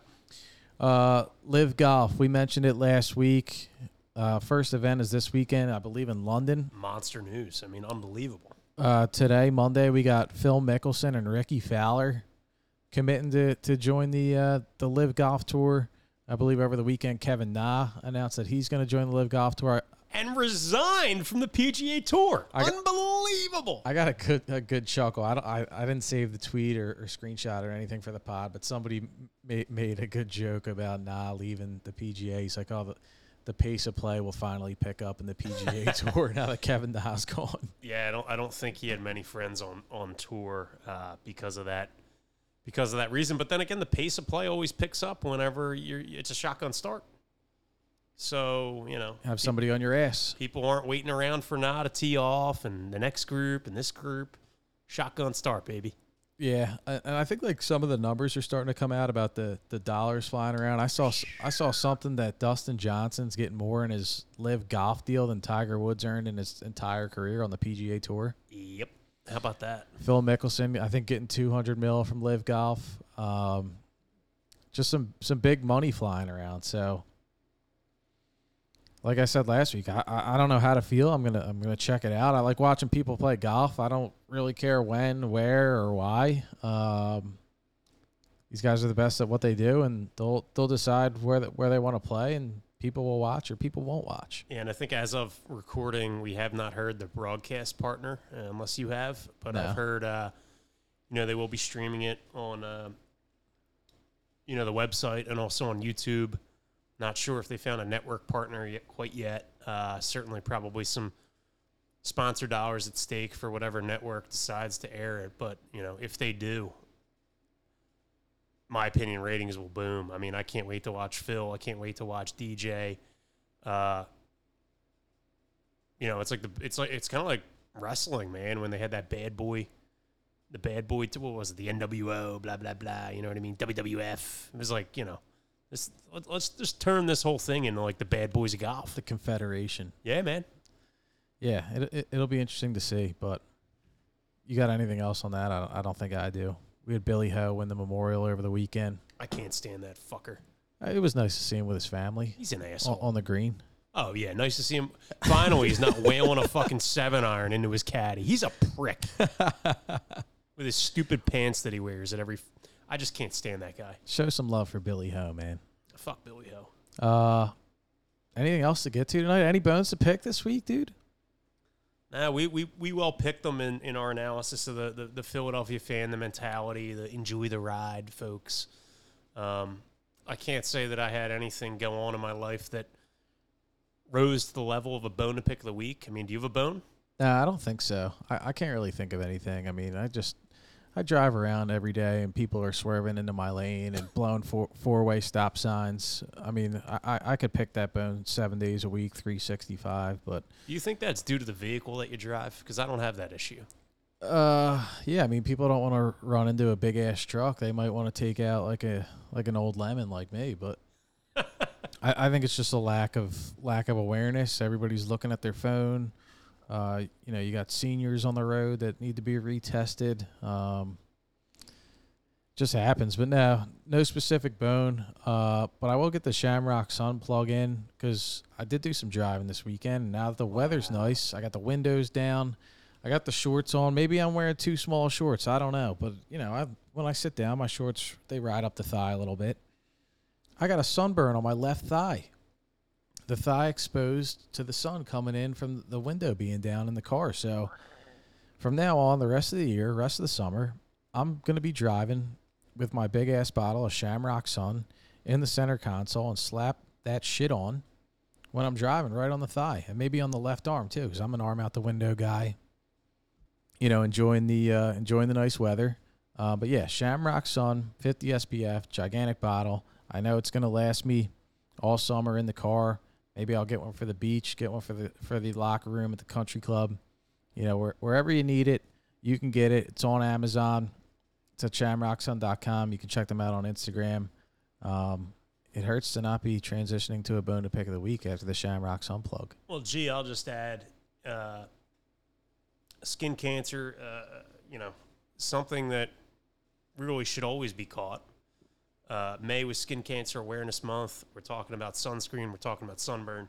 Uh, LIV Golf. We mentioned it last week. Uh, first event is this weekend, I believe, in London. Monster news. I mean, unbelievable. Uh, today, Monday, we got Phil Mickelson and Rickie Fowler committing to, to join the uh, the LIV Golf Tour. I believe over the weekend, Kevin Na announced that he's going to join the LIV Golf Tour. And resigned from the PGA Tour. I got- unbelievable. I got a good a good chuckle. I don't, I, I didn't save the tweet or, or screenshot or anything for the pod, but somebody made made a good joke about Na leaving the PGA. He's like, oh, the, the pace of play will finally pick up in the PGA Tour Na that Kevin Na's gone. Yeah, I don't. I don't think he had many friends on on tour uh, because of that, because of that reason. But then again, the pace of play always picks up whenever you're. It's a shotgun start. So you know, Have somebody on your ass. people aren't waiting around for now to tee off, and the next group and this group, shotgun start, baby. Yeah, and I think like some of the numbers are starting to come out about the the dollars flying around. I saw I saw something that Dustin Johnson's getting more in his LIV Golf deal than Tiger Woods earned in his entire career on the PGA Tour. Yep. How about that? Phil Mickelson, I think getting 200 mil from LIV Golf. Um, just some some big money flying around. So, like I said last week, I, I I don't know how to feel. I'm gonna I'm gonna check it out. I like watching people play golf. I don't really care when, where, or why. Um, these guys are the best at what they do, and they'll they'll decide where the, where they want to play, and people will watch or people won't watch. Yeah, and I think as of recording, we have not heard the broadcast partner, uh, unless you have. But No. I've heard, uh, you know, they will be streaming it on, uh, you know, the website and also on YouTube. Not sure if they found a network partner yet, quite yet. Uh, certainly, probably some sponsor dollars at stake for whatever network decides to air it. But you know, if they do, my opinion, ratings will boom. I mean, I can't wait to watch Phil. I can't wait to watch DJ. Uh, you know, it's like the it's like it's kind of like wrestling, man. When they had that bad boy, the bad boy, what was it? The NWO, blah blah blah. You know what I mean? WWF. It was like you know, this let- let's just turn this whole thing into like the bad boys of golf. The Confederation. Yeah, man. Yeah, it, it it'll be interesting to see. But you got anything else on that? I don't, I don't think I do. We had Billy Ho win the Memorial over the weekend. I can't stand that fucker. Uh, It was nice to see him with his family He's an on, asshole. on the green. Oh yeah, nice to see him. Finally, he's not wailing a fucking seven iron into his caddy. He's a prick with his stupid pants that he wears at every. I just can't stand that guy. Show some love for Billy Ho, man. Fuck Billy Ho. Uh, anything else to get to tonight? Any bones to pick this week, dude? Nah, we, we, we well picked them in, in our analysis of the, the, the Philadelphia fan, the mentality, the enjoy the ride, folks. Um, I can't say that I had anything go on in my life that rose to the level of a bone to pick of the week. I mean, do you have a bone? No, I don't think so. I, I can't really think of anything. I mean, I just I drive around every day and people are swerving into my lane and blowing four four way stop signs. I mean, I, I- could pick that bone seven days a week, three sixty five. But Do you think that's due to the vehicle that you drive? Because I don't have that issue. uh, yeah, I mean, people don't want to run into a big ass truck. They might want to take out like a like an old lemon like me. But I, I think it's just a lack of lack of awareness. Everybody's looking at their phone. Uh, you know, you got seniors on the road that need to be retested. Um, just happens, but no, no specific bone. Uh, but I will get the Shamrock Sun plug in because I did do some driving this weekend. And now that the weather's nice, I got the windows down. I got the shorts on. Maybe I'm wearing too small shorts. I don't know, but you know, I when I sit down, my shorts they ride up the thigh a little bit. I got a sunburn on my left thigh. The thigh exposed to the sun coming in from the window being down in the car. So from now on, the rest of the year, rest of the summer, I'm gonna be driving with my big ass bottle of Shamrock Sun in the center console and slap that shit on when I'm driving right on the thigh and maybe on the left arm too, because I'm an arm out the window guy. You know, enjoying the uh, enjoying the nice weather. Uh, but yeah, Shamrock Sun, 50 SPF, gigantic bottle. I know it's gonna last me all summer in the car. Maybe I'll get one for the beach, get one for the for the locker room at the country club. You know, where, wherever you need it, you can get it. It's on Amazon. It's at shamrocksun.com. You can check them out on Instagram. Um, it hurts to not be transitioning to a bone to pick of the week after the Shamrock Sun plug. Well, gee, I'll just add uh, skin cancer, uh, you know, something that really should always be caught. Uh, May was Skin Cancer Awareness Month. We're talking about sunscreen, we're talking about sunburn.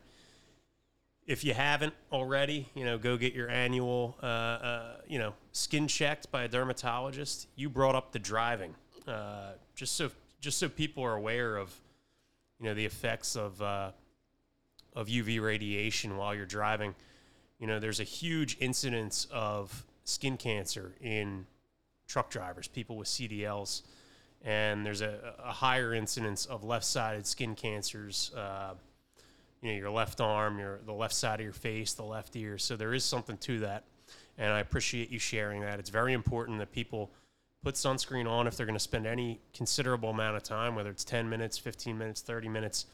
If you haven't already, you know, go get your annual, uh, uh, you know, skin checked by a dermatologist. You brought up the driving, uh, just so just so people are aware of, you know, the effects of uh, of UV radiation while you're driving. You know, there's a huge incidence of skin cancer in truck drivers, people with CDLs, and there's a, a higher incidence of left-sided skin cancers. Uh, you know, your left arm, your the left side of your face, the left ear. So there is something to that, and I appreciate you sharing that. It's very important that people put sunscreen on if they're going to spend any considerable amount of time, whether it's 10 minutes, 15 minutes, 30 minutes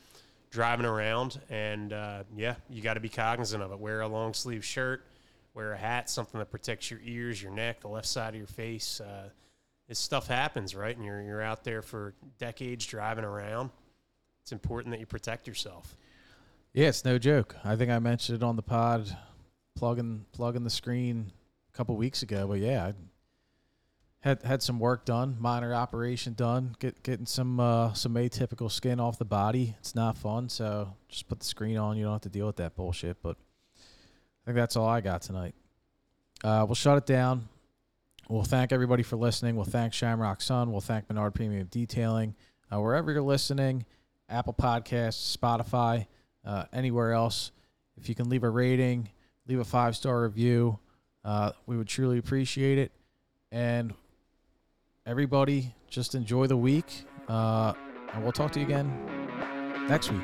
driving around. And uh, yeah, you got to be cognizant of it. Wear a long sleeve shirt, wear a hat, something that protects your ears, your neck, the left side of your face. Uh, this stuff happens, right? And you're, you're out there for decades driving around. It's important that you protect yourself. Yeah, it's no joke. I think I mentioned it on the pod, plugging plugging the screen a couple weeks ago. But yeah, I had had some work done, minor operation done, get getting some uh, some atypical skin off the body. It's not fun, so just put the screen on. You don't have to deal with that bullshit. But I think that's all I got tonight. Uh, we'll shut it down. We'll thank everybody for listening. We'll thank Shamrock Sun. We'll thank Menard Premium Detailing. Uh, wherever you're listening, Apple Podcasts, Spotify, uh, anywhere else, if you can leave a rating, leave a five star review, uh, we would truly appreciate it. And everybody, just enjoy the week. Uh, and we'll talk to you again next week.